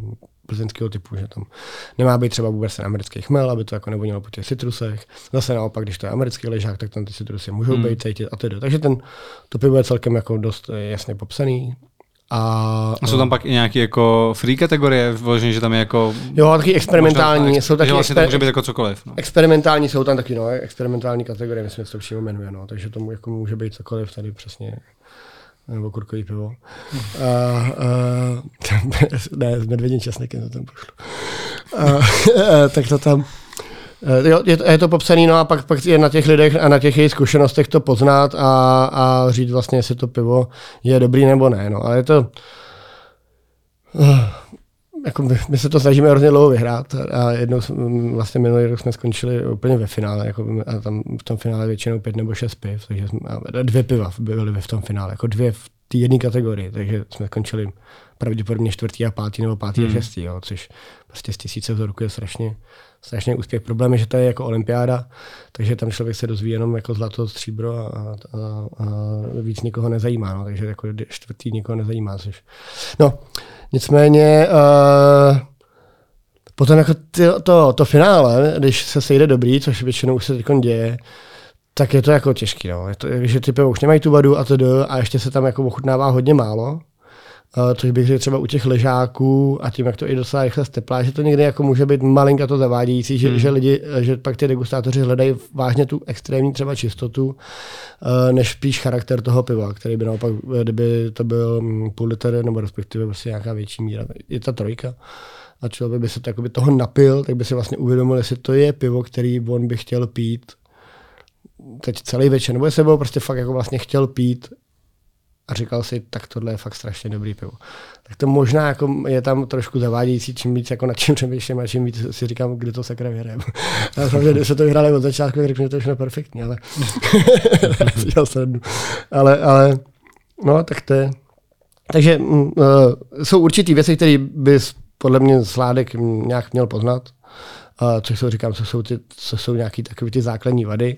plzeňského typu, že tam nemá být třeba vůbec ten americký chmel, aby to jako nevonilo po těch citrusech. Zase naopak, když to je americký ležák, tak tam ty citrusy můžou hmm. být cítit a tedy. Takže ten, to pivo je celkem jako dost eh, jasně popsaný. A, a jsou tam pak i nějaké jako free kategorie, vloženě, že tam je jako... Jo, taky experimentální, možná, jsou taky... Vlastně exper- to může být jako cokoliv. No. Experimentální jsou tam taky, no, experimentální kategorie, myslím, že to přímo jmenuje, no, takže to jako může být cokoliv tady přesně nebo kurkový pivo. A, a, ne, s medvědím česnekem to tam pošlo. A, a, tak to tam, Jo, je, to, je to popsaný, no a pak, pak je na těch lidech a na těch jejich zkušenostech to poznat a, a říct vlastně, jestli to pivo je dobrý nebo ne. No. A je to jako my, my, se to snažíme hrozně dlouho vyhrát a jednou vlastně minulý rok jsme skončili úplně ve finále, jako a tam v tom finále většinou pět nebo šest piv, takže jsme, dvě piva byly v tom finále, jako dvě v té jedné kategorii, takže jsme skončili pravděpodobně čtvrtý a pátý nebo pátý hmm. a šestý, jo, což prostě z tisíce vzorků je strašně, strašně úspěch. Problém je, že to je jako olympiáda, takže tam člověk se dozví jenom jako zlato, stříbro a, a, a, a víc nikoho nezajímá, no, takže jako čtvrtý nikoho nezajímá. Což... No, nicméně uh, potom jako ty, to, to finále, když se sejde dobrý, což většinou už se teď děje, tak je to jako těžký, no. Je to, že ty pivo už nemají tu vadu a to a ještě se tam jako ochutnává hodně málo. Uh, což bych řekl třeba u těch ležáků a tím, jak to i docela rychle steplá, že to někdy jako může být malinka to zavádějící, že, hmm. že lidi, že pak ty degustátoři hledají vážně tu extrémní třeba čistotu, uh, než spíš charakter toho piva, který by naopak, kdyby to byl mm, půl litr nebo respektive prostě nějaká větší míra, je ta trojka a člověk by se to, by toho napil, tak by si vlastně uvědomil, jestli to je pivo, který on by chtěl pít teď celý večer, nebo jestli byl prostě fakt jako vlastně chtěl pít a říkal si, tak tohle je fakt strašně dobrý pivo. Tak to možná jako je tam trošku zavádějící, čím víc jako nad čím přemýšlím a čím víc si říkám, kdy to sakra vyhrajem. Já samozřejmě, když se to vyhráli od začátku, tak řeknu, že to je perfektní, ale, ale, ale no, tak to je, takže uh, jsou určitý věci, které bys podle mě Sládek nějak měl poznat, což jsou, říkám, co jsou, ty, co jsou nějaké takové ty základní vady.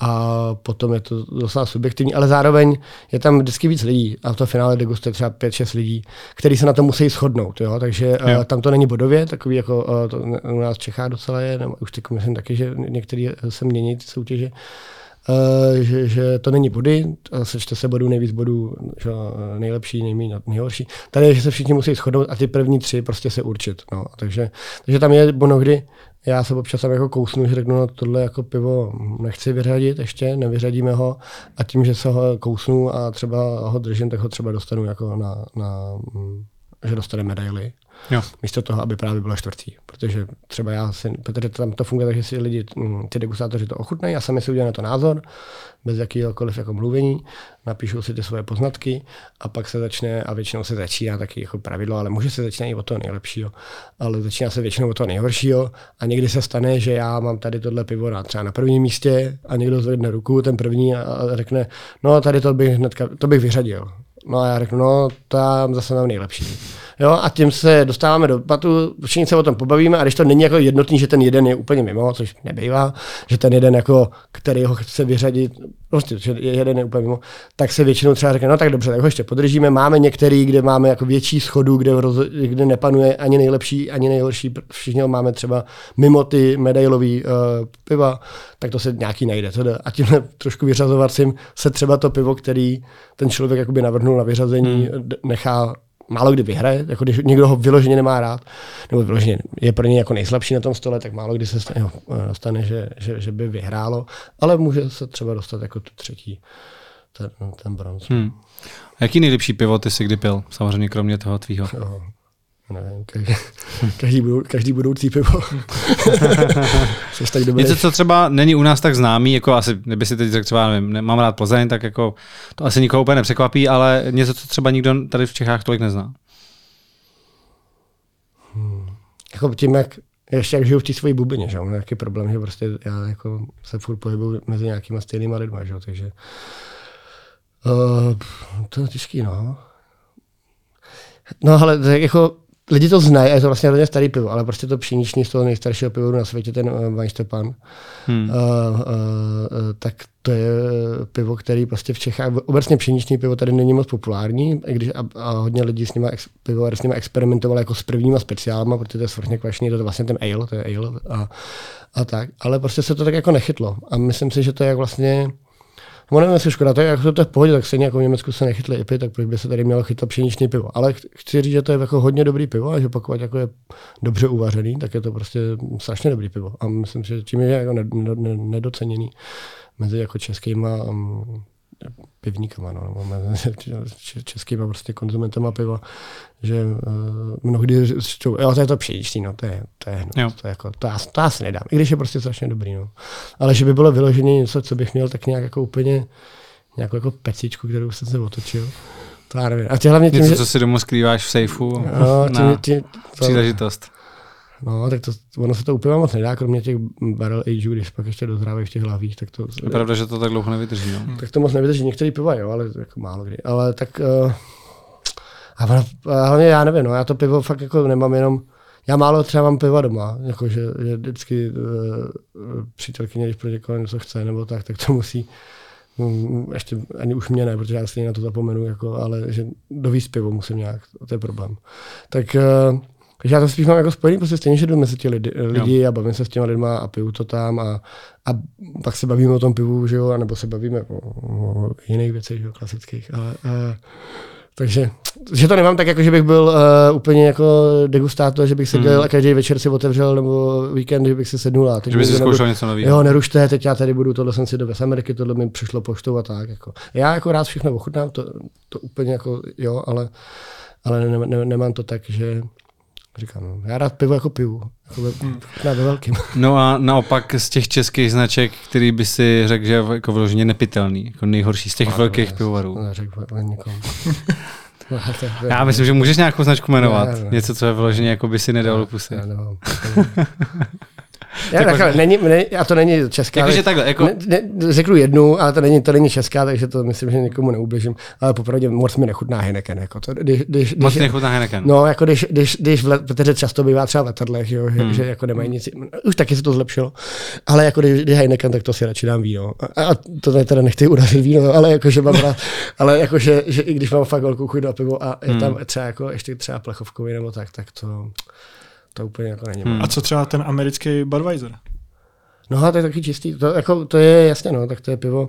A potom je to docela subjektivní, ale zároveň je tam vždycky víc lidí a v to finále degustuje třeba 5-6 lidí, kteří se na to musí shodnout. Jo? Takže jo. tam to není bodově, takový jako to u nás v Čechách docela je, nebo už teď myslím taky, že některý se mění ty soutěže. Uh, že, že to není body, sečte se bodů nejvíc bodů, že nejlepší, nejméně, nejhorší. Tady je, že se všichni musí shodnout a ty první tři prostě se určit. No. Takže, takže tam je kdy já se občas jako kousnu, že řeknu, no tohle jako pivo nechci vyřadit ještě, nevyřadíme ho a tím, že se ho kousnu a třeba ho držím, tak ho třeba dostanu jako na, na že dostane medaily. Jo. Místo toho, aby právě byla čtvrtý. Protože třeba já si, protože tam to funguje tak, že si lidi, mm, ty degustátoři to ochutnají a sami si udělají na to názor, bez jakýkoliv jako mluvení, napíšou si ty svoje poznatky a pak se začne, a většinou se začíná taky jako pravidlo, ale může se začínat i od toho nejlepšího, ale začíná se většinou od toho nejhoršího a někdy se stane, že já mám tady tohle pivo na třeba na prvním místě a někdo zvedne ruku, ten první a řekne, no tady to bych hnedka, to bych vyřadil. No a já řeknu, no tam zase mám nejlepší. Jo, a tím se dostáváme do patu, všichni se o tom pobavíme a když to není jako jednotný, že ten jeden je úplně mimo, což nebývá, že ten jeden jako, který ho chce vyřadit, prostě, že jeden je úplně mimo, tak se většinou třeba řekne, no tak dobře, tak ho ještě podržíme. Máme některý, kde máme jako větší schodu, kde, roz, kde nepanuje ani nejlepší, ani nejhorší, všichni ho máme třeba mimo ty medailový uh, piva, tak to se nějaký najde. A tímhle trošku vyřazovacím se třeba to pivo, který ten člověk jakoby navrhnul na vyřazení, hmm. nechá málo kdy vyhraje, jako když někdo ho vyloženě nemá rád, nebo vyloženě je pro něj jako nejslabší na tom stole, tak málo kdy se stane, stane že, že, že, by vyhrálo, ale může se třeba dostat jako tu třetí, ten, ten bronz. Hmm. Jaký nejlepší pivo ty jsi kdy pil? Samozřejmě kromě toho tvýho. No, nevím, každý, každý, budou, každý budoucí pivo. Něco, co třeba není u nás tak známý, jako asi, kdyby si teď řekl třeba, nevím, mám rád Plzeň, tak jako to asi nikoho úplně nepřekvapí, ale něco, co třeba nikdo tady v Čechách tolik nezná. Hmm. Jako tím, jak ještě jak žiju v té své bublině, že mám nějaký problém, že prostě já jako se furt pohybuju mezi nějakýma stejnýma lidma, že takže uh, to je těžký, no. No ale jako lidi to znají, a je to vlastně hodně starý pivo, ale prostě to pšeniční z toho nejstaršího pivovaru na světě, ten uh, Weinstepan, hmm. uh, uh, uh, tak to je pivo, který prostě v Čechách, obecně pšeniční pivo tady není moc populární, i když a, a hodně lidí s nimi ex, pivovar s nimi experimentovalo jako s prvníma speciálma, protože to je svrchně kvašný, to je vlastně ten ale, to je ale a, a tak, ale prostě se to tak jako nechytlo a myslím si, že to je vlastně No nevím, jestli škoda, to je, jako to je v pohodě, tak stejně jako v Německu se nechytli IPy, tak proč by se tady mělo chytat pšeniční pivo. Ale chci říct, že to je jako hodně dobrý pivo a že pokud jako je dobře uvařený, tak je to prostě strašně dobrý pivo. A myslím, že tím je jako nedoceněný mezi jako českýma um, pivníkama, no, nebo českýma prostě konzumentama piva, že uh, mnohdy říčou, jo, to je to pšeničný, no, to je, to je, no, to, je jako, to, já, to já si nedám, i když je prostě strašně dobrý, no. Ale že by bylo vyloženě něco, co bych měl tak nějak jako úplně, nějakou jako pecičku, kterou jsem se otočil, to já nevím. A tě hlavně tím, Něco, že... co si domů skrýváš v sejfu no, tím, na tím, to, příležitost. No, tak to, ono se to úplně moc nedá, kromě těch barrel ageů, když pak ještě dozrávají v těch hlavích, tak to... Je pravda, že to tak dlouho nevydrží, no. Tak to moc nevydrží, některý piva, jo, ale jako málo kdy. Ale tak... Uh, a, hlavně já nevím, no, já to pivo fakt jako nemám jenom... Já málo třeba mám piva doma, jako že, vždycky uh, přítelkyně, když pro někoho něco chce nebo tak, tak to musí um, ještě ani už mě ne, protože já stejně na to zapomenu, jako, ale že dovíst pivo musím nějak, to je problém. Tak uh, takže já to spíš mám jako spojený, prostě stejně, že jdu mezi ty lidi, lidi a bavím se s těma lidma a piju to tam a, a pak se bavíme o tom pivu, že jo, nebo se bavíme o, o jiných věcech, že jo, klasických. Ale, a, takže, že to nemám tak, jako že bych byl uh, úplně jako degustátor, že bych se dělal hmm. a každý večer si otevřel, nebo víkend, že bych si sednul a teď že by si zkoušel něco nového. Jo, nerušte, teď já tady budu, tohle jsem si do z Ameriky, tohle mi přišlo poštou a tak. Jako. Já jako rád všechno ochutnám, to, to úplně jako jo, ale, ale ne, ne, nemám to tak, že Říkám, no, já rád pivo jako pivu. Jako ve, hmm. ve velkým. No a naopak z těch českých značek, který by si řekl, že je jako vyloženě nepitelný, jako nejhorší z těch no, velkých no, pivovarů. Neřekl nikomu. Já myslím, že můžeš nějakou značku jmenovat. Ne, ne, Něco, co je vyloženě, jako by si nedal pusy. Já, takhle, není, ne, a to není česká. Jakože takhle, jako... Ne, ne, řeknu jednu, ale to není, to není česká, takže to myslím, že nikomu neubližím. Ale popravdě moc mi nechutná Heineken. Jako to, když, když, Moc když, nechutná Heineken. No, jako když, když, když v let, protože často bývá třeba v letadlech, jo, že, Hmm. že, jako nemají nic, už taky se to zlepšilo, ale jako když, když Heineken, tak to si radši dám víno. A, a to tady teda nechci urazit víno, ale jakože mám rád, ale jakože, že i když mám fakt velkou chuť na pivo a je Hmm. tam třeba jako ještě třeba plechovkový nebo tak, tak to, to úplně jako není. Hmm. A co třeba ten americký Budweiser? No a to je taky čistý, to, jako, to je jasně, no, tak to je pivo,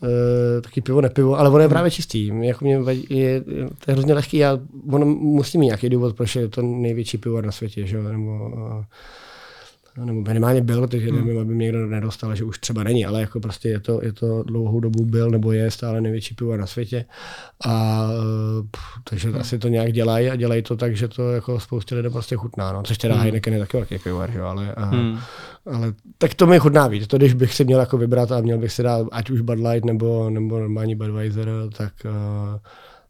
Uh, taky pivo, nepivo, ale ono je právě čistý. Jako mě vadí, je, to je hrozně lehký a ono musí mít nějaký důvod, proč je to největší pivo na světě, že? jo, nebo, uh, nebo minimálně byl, takže nevím, aby mě někdo nedostal, že už třeba není, ale jako prostě je to, je to dlouhou dobu byl nebo je stále největší pivo na světě. A uh, pff, takže asi to nějak dělají a dělají to tak, že to jako spoustě lidem prostě chutná. No. Což teda Heineken je taky velký pivovar, jo, ale, uh, Hmm. ale tak to mi chutná víc. To, když bych si měl jako vybrat a měl bych si dát ať už Bud Light nebo, nebo normální Budweiser, tak, uh,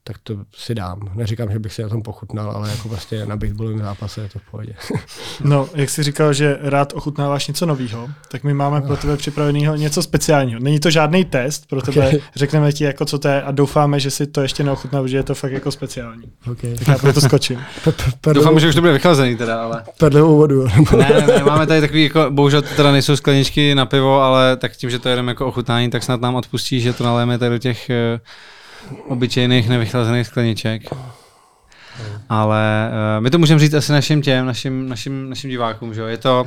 tak to si dám. Neříkám, že bych si na tom pochutnal, ale jako prostě na baseballovém zápase je to v pohodě. No, jak jsi říkal, že rád ochutnáváš něco nového, tak my máme pro tebe připraveného něco speciálního. Není to žádný test pro tebe, Okay. řekneme ti, jako co to je a doufáme, že si to ještě neochutnal, protože je to fakt jako speciální. okay. Tak já proto skočím. Doufám, že už to bude vychlazený teda, ale... Perlivou vodu. nebo- Ne, ne, máme tady takový, jako, bohužel to teda nejsou skleničky na pivo, ale tak tím, že to jedeme jako ochutnání, tak snad nám odpustí, že to naléme tady do těch uh, obyčejných nevychlazených skleniček. Ale uh, my to můžeme říct asi našim těm, našim, našim, našim divákům, že jo, je to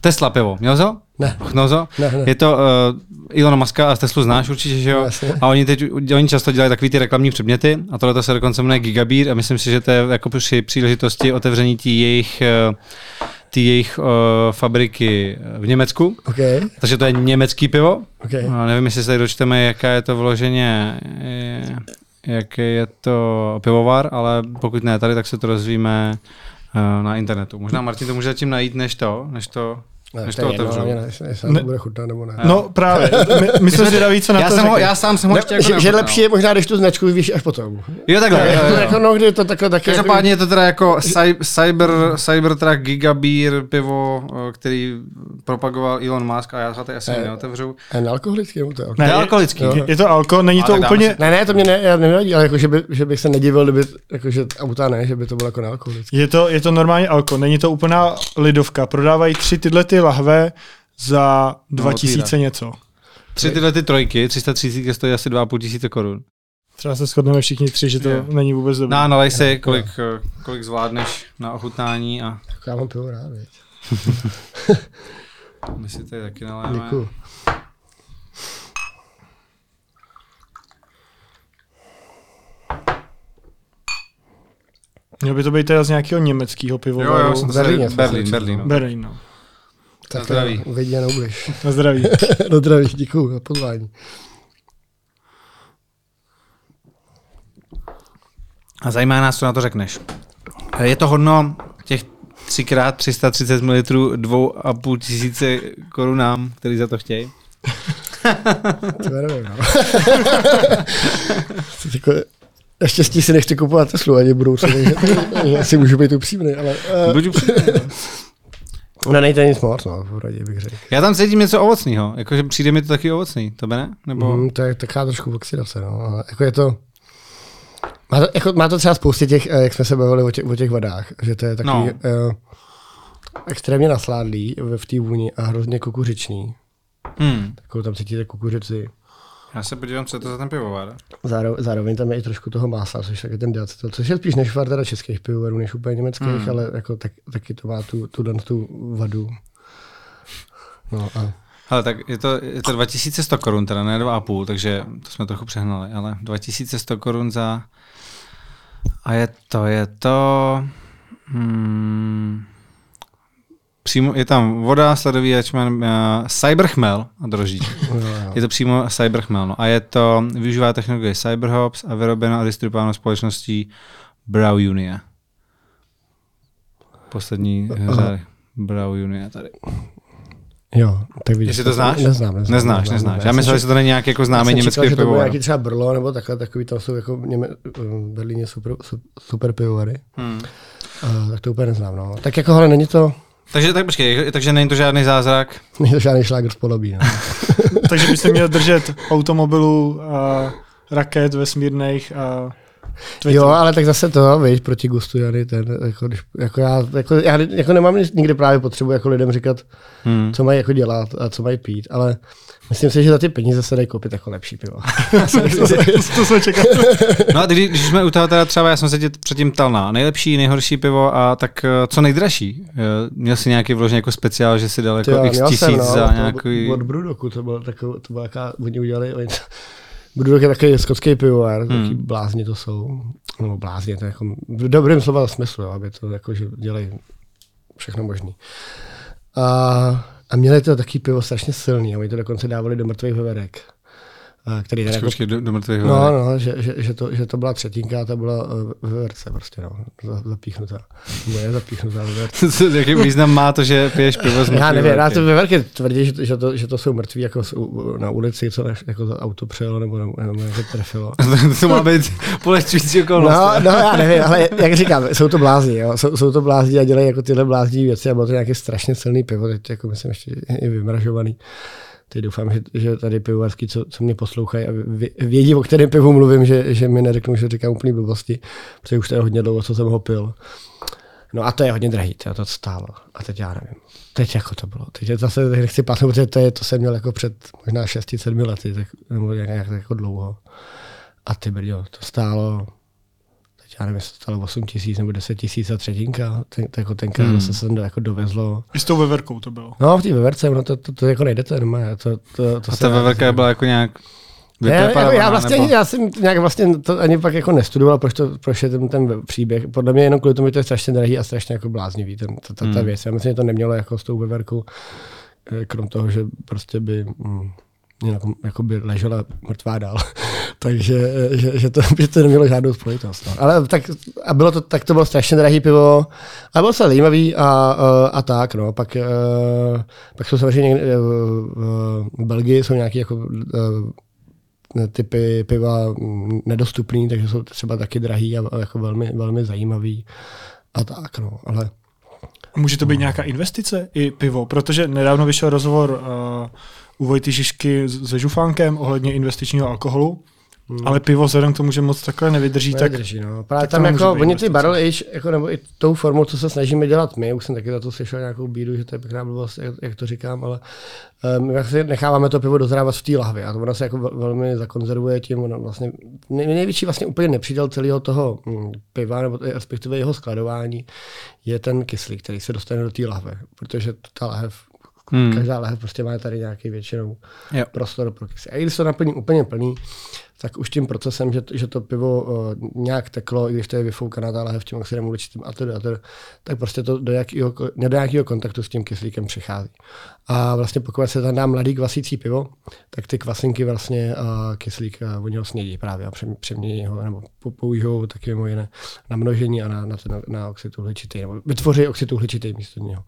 Tesla pivo, měl ho? Ne. Ne, ne. Je to uh, Elon Muska a Teslu znáš určitě, že jo? Jasně. A oni teď, oni často dělají takový ty reklamní předměty a tohle se dokonce jmenuje Gigabír a myslím si, že to je jako při příležitosti otevření tí jejich, uh, tí jejich uh, fabriky v Německu. Okay. Takže to je německý pivo. Okay. A nevím, jestli se tady dočteme, jaká je to vloženě, eh, jaký je to pivovar, ale pokud ne tady, tak se to rozvíme eh, na internetu. Možná Martin to může zatím najít, než to, než to, Ne, než to otevřu. ne, Ne. to bude chutnat nebo ne. No právě, my, my jsme zvědaví, co na já, to jsem ho, já sám jsem ho ještě jako že, že lepší je možná, když tu značku víš až potom. Jo, takhle. jo, jo, jo. Jako, no, kdy to takhle taky... Každopádně je to teda jako cy- cyber, Cybertruck Gigabír pivo, eh, který propagoval Elon Musk a já ho tady asi Eh. neotevřu. A nealkoholický nebo to je Ne, To je je- alkoholický. Je, je to alko, není to úplně, Ne, ne, to mě ne, já nevadí, ale jako, že, by, že bych se nedivil, kdyby, jako, že auta ne, že by to bylo jako nealkoholický. je to, je to normálně alko, není to úplná lidovka. Prodávají tři tyhle ty lahve za 2000 otvírá. něco. Tři tyhle ty trojky, 330 stojí asi 2,5 tisíce korun. Třeba se shodneme všichni tři, že to Jo. není vůbec dobré. No, nalej si, kolik, eh, kolik zvládneš na ochutnání a Jako já mám pivo rád, viď. my si tady taky naléme. Děkuju. Mělo by to být teda z nějakého německého Jo, pivovaru. jo, jsem to Berlíně Berlín, Berlín, se Berlín. no. Berlín, no. Tak zdraví. Vidí a neubliž. Na zdraví. no zdraví, děkuju za pozvání. A zajímá nás, co na to řekneš. Eh, Je to hodno těch 3x330 ml 2,5 tisíce korunám, který za to chtějí. To nevím, no. Naštěstí si nechci kupovat Teslu ani budoucí, takže takže asi můžu být upřímný, ale uh, Budu upřímný. no nejde nic moc, no, v poradě bych řekl. Já tam cítím něco ovocného, jakože přijde mi to taky ovocný, to by ne? Nebo... Mm, to je taková trošku oxidace, no. ale Jako je to, má to, jako, má to třeba spoustě těch, eh, jak jsme se bavili o těch, o těch vodách, že to je takový No. no. uh, extrémně nasládlý v v té vůni a hrozně kukuřičný. Hmm. Takovou tam cítíte kukuřici. Já se podívám, co je to za ten pivovar. Zároveň, zároveň tam je i trošku toho másla, což taky ten diacetyl, což je spíš než teda českých pivovarů, než úplně německých, Hmm. ale jako tak, taky to má tu, tu, tu vadu. No a Hele, tak je to, je to 2100 korun, teda ne 2,5, takže to jsme trochu přehnali, ale 2100 korun za... A je to, je to... Hmm, přímo, je tam voda, sledový jačmen, uh, cyberchmel a droždíček. Je to přímo cyberchmel, no. A je to, využívá technologie Cyberhops a vyrobeno a distribuováno společností Brow Unie. Poslední řád. Brow Unie tady. Jo, tak vidíš. Jestli to znáš? Neznám, neznám. Neznáš, neznáš. Já myslel, že to není nějaký jako Já známý německý že to pivovar. nějaký třeba Brlo nebo takhle, takový tam jsou jako v, Něme, v Berlíně super, su- super pivovary. Hmm. Uh, tak to úplně neznám, no. Tak jako, ale není to, Takže tak počkej, takže není to žádný zázrak. Není to žádný šlágr z podobí. No. Takže by se měl držet automobilů, a raket vesmírných a Twitter. Jo, ale tak zase to, víš, proti gustu Jany, ten, jako, když, jako já, jako, já jako nemám nikdy právě potřebu jako lidem říkat, hmm. co mají jako dělat a co mají pít, ale myslím si, že za ty peníze se dají koupit jako lepší pivo. to jsme čekali. no a když, když jsme u toho teda třeba, já jsem se tě předtím ptal na nejlepší, nejhorší pivo a tak eh, co nejdražší? Eh, měl jsi nějaký vložně jako speciál, že si dal jako x tisíc jsem, no, za nějaký... Od Brudoku, to bylo takový, to bylo jaká, oni udělali, oni Budu taky takový skotský pivovar, hmm. taky blázni to jsou. No blázni, to je jako v dobrém slova smyslu, aby to jako, že dělají všechno možný. A, a měli to taky pivo strašně silný, oni to dokonce dávali do mrtvých veverek který tady jako, do, do No, no, že, že, že, to, že to byla třetinka a ta byla eh, v verce prostě, no, zapíchnutá. Moje zapíchnutá ve verce. Jaký význam má to, že piješ pivo z Já nevím, já to ve verce tvrdí, že, že, to, že to jsou mrtví jako na ulici, co než, jako to auto přejelo nebo, nebo, nebo jako trefilo. to má být polehčující okolnost. No, no, já nevím, ale jak říkám, jsou to blázni, jo, jsou, jsou to blázni a dělají jako tyhle blázní věci a bylo to nějaké strašně silný pivo, teď jako myslím ještě i vymražovaný. Teď doufám, že, že tady pivovarský, co, co mě poslouchají a vědí, o kterém pivu mluvím, že, že mi neřeknou, že říkám úplný blbosti, protože už to je hodně dlouho, co jsem ho pil. No a to je hodně drahý, to, to stálo. A teď já nevím. Teď jako to bylo. Teď zase nechci pátnout, protože to, je, to jsem měl jako před možná 6-7 lety, tak, nebo nějak, jako dlouho. A ty brďo, to stálo já nevím, jestli stalo 8 tisíc nebo 10 tisíc a třetinka, ten, jako tenkrát hmm. se sem jako dovezlo. I s tou veverkou to bylo. No, v té veverce, no to, to, to, jako nejdete normálně. To, to, to a ta veverka byla jako nějak ne, jako já vlastně nebo... já jsem nějak vlastně to ani pak jako nestudoval, proč, to, proč je ten, ten příběh. Podle mě jenom kvůli tomu, že to je strašně drahý a strašně jako bláznivý, ten, ta, ta, ta hmm. věc. Já myslím, že to nemělo jako s tou veverkou, eh, krom toho, že prostě by mm, jako, jako by ležela mrtvá dál. Takže že, že, to, že to nemělo žádnou spojitost. No. Ale tak, a bylo to, tak to bylo strašně drahý pivo, a bylo se zajímavý a, a, a tak. No. Pak, a, pak jsou samozřejmě někde, v Belgii jsou nějaké jako, typy piva nedostupný, takže jsou třeba taky drahý a jako velmi, velmi zajímavý. A tak, no. Ale Může to být nějaká investice i pivo, protože nedávno vyšel rozhovor uh, u Vojty Žižky se Žufánkem ohledně investičního alkoholu. Hmm. Ale pivo vzhledem k tomu, že moc takhle nevydrží, nevydrží tak, no. Právě tak tam jako, oni ty barrel age, jako, nebo i tou formou, co se snažíme dělat my, už jsem taky za to slyšel nějakou bídu, že to je pěkná blbost, jak, jak to říkám, ale um, si necháváme to pivo dozrávat v té lahvi a to ono se jako velmi zakonzervuje tím, ono vlastně, nej, největší vlastně úplně nepřítel celého toho hm, piva, nebo respektive jeho skladování, je ten kyslík, který se dostane do té lahve, protože ta lahev Hmm. Každá lahev prostě má tady nějaký většinou jo. prostor pro kyslík. A když to naplní úplně plný, tak už tím procesem, že, že to pivo uh, nějak teklo, i když to je vyfoukaná ta lahev tím oxidem uhličitým a tedy, a tedy, tak prostě to do jakého, ne do jakého kontaktu s tím kyslíkem přichází. A vlastně pokud se tam dá mladý kvasící pivo, tak ty kvasinky vlastně uh, kyslík uh, oni ho snědí právě a přemění ho, nebo použijou taky mimo jiné na množení a na, na, na, na oxid uhličitý, nebo vytvoří oxid uhličitý místo něho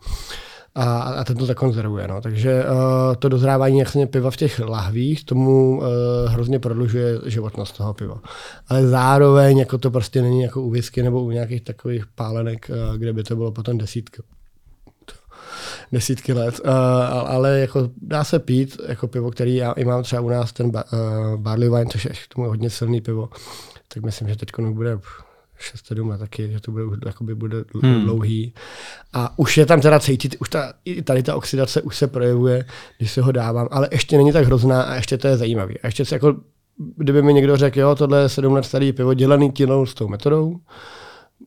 a, a ten to zakonzervuje. No. Takže uh, to dozrávání jasně piva v těch lahvích tomu uh, hrozně prodlužuje životnost toho piva. Ale zároveň jako to prostě není jako u whisky nebo u nějakých takových pálenek, uh, kde by to bylo potom desítky desítky let, uh, ale jako dá se pít jako pivo, který já i mám třeba u nás ten ba, uh, barley wine, což je k tomu hodně silný pivo, tak myslím, že teď bude 6-7 let taky, že to bude, jakoby bude hmm. dlouhý. A už je tam teda cítit, už ta, i tady ta oxidace už se projevuje, když se ho dávám, ale ještě není tak hrozná a ještě to je zajímavý. A ještě se jako, kdyby mi někdo řekl, jo, tohle je 7 let starý pivo, dělaný tím s tou metodou,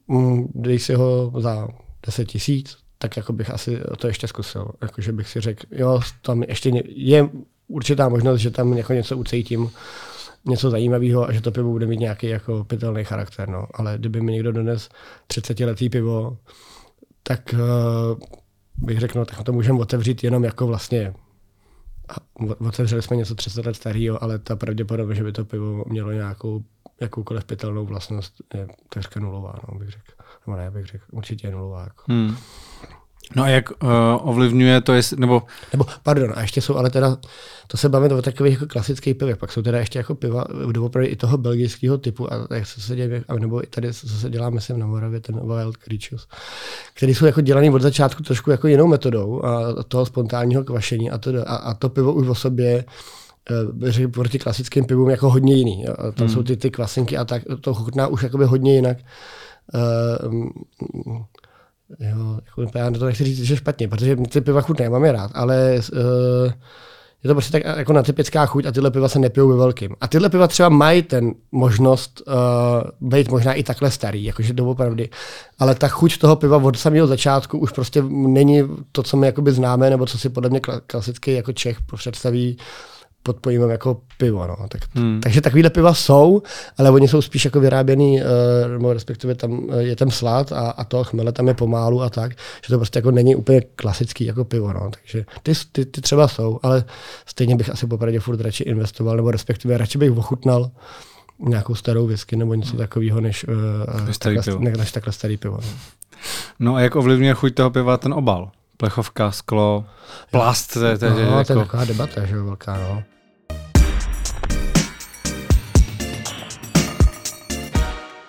mm, dej si ho za 10 tisíc, tak jako bych asi to ještě zkusil. Jako, že bych si řekl, jo, tam ještě je určitá možnost, že tam jako něco ucítím, něco zajímavého a že to pivo bude mít nějaký jako pitelný charakter. No. Ale kdyby mi někdo dones 30 letý pivo, tak uh, bych řekl, no, tak to můžeme otevřít jenom jako vlastně otevřeli jsme něco 30 let starého, ale ta pravděpodobnost, že by to pivo mělo nějakou jakoukoliv pitelnou vlastnost je takřka nulová, no, bych řekl. Nebo ne, bych řekl, určitě je nulová. Jako. Hmm. No a jak uh, ovlivňuje to, jest, nebo... Nebo, pardon, a ještě jsou ale teda, to se bavíme o takových jako klasických pivech, pak jsou teda ještě jako piva doopravdy i toho belgického typu, a jak se, se děje, nebo i tady co se dělá, myslím, na Moravě, ten Wild Creatures, který jsou jako dělaný od začátku trošku jako jinou metodou a toho spontánního kvašení a to, a, a to pivo už o sobě eh, řekl proti klasickým pivům jako hodně jiný. A tam hmm. jsou ty, ty kvasinky a tak, to chutná už jakoby hodně jinak. Uh, Jo, jako, já to nechci říct, že špatně, protože ty piva chutné, mám je rád, ale uh, je to prostě tak jako na typická chuť a tyhle piva se nepijou ve velkým. A tyhle piva třeba mají ten možnost uh, být možná i takhle starý, jakože doopravdy. Ale ta chuť toho piva od samého začátku už prostě není to, co my jakoby známe, nebo co si podle mě klasicky jako Čech představí pod pojmem jako pivo. No. Tak, hmm. Takže takovýhle piva jsou, ale oni jsou spíš jako vyráběný, uh, respektive tam je ten slad a, a to chmele tam je pomálu a tak, že to prostě jako není úplně klasický jako pivo. No. Takže ty, ty, ty třeba jsou, ale stejně bych asi popravdě furt radši investoval, nebo respektive radši bych ochutnal nějakou starou whisky nebo něco hmm. takového, než, uh, starý takhle, pivo. Ne, než takhle starý pivo. No. no a jak ovlivňuje chuť toho piva ten obal? Plechovka, sklo, plast, to, to, no, jako... to je taková debata, že velká, no.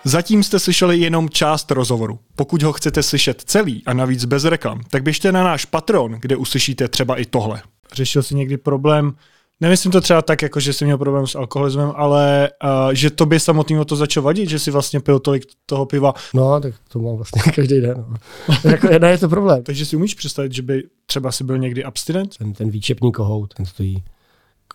Zatím jste slyšeli jenom část rozhovoru. Pokud ho chcete slyšet celý a navíc bez reklam, tak běžte na náš Patron, kde uslyšíte třeba i tohle. Řešil jsi někdy problém, nemyslím to třeba tak, jako že jsi měl problém s alkoholismem, ale uh, že tobě samotného to začalo vadit, že jsi vlastně pil tolik toho piva. No, tak to mám vlastně každý den. No. jako jedna je to problém. Takže si umíš představit, že by třeba si byl někdy abstinent? Ten, ten výčepní kohout, ten stojí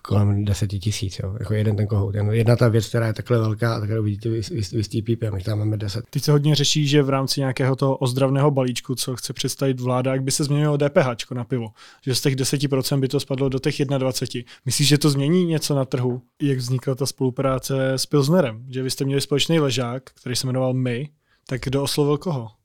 kolem deseti tisíc, jo. jako jeden ten kohout. Jedna ta věc, která je takhle velká, tak vidíte vystý a my tam máme deset. Teď se hodně řeší, že v rámci nějakého toho ozdravného balíčku, co chce představit vláda, jak by se změnilo DPH na pivo. Že z těch 10% by to spadlo do těch 21. Myslíš, že to změní něco na trhu? Jak vznikla ta spolupráce s Pilsnerem? Že vy jste měli společný ležák, který se jmenoval My, tak kdo oslovil koho?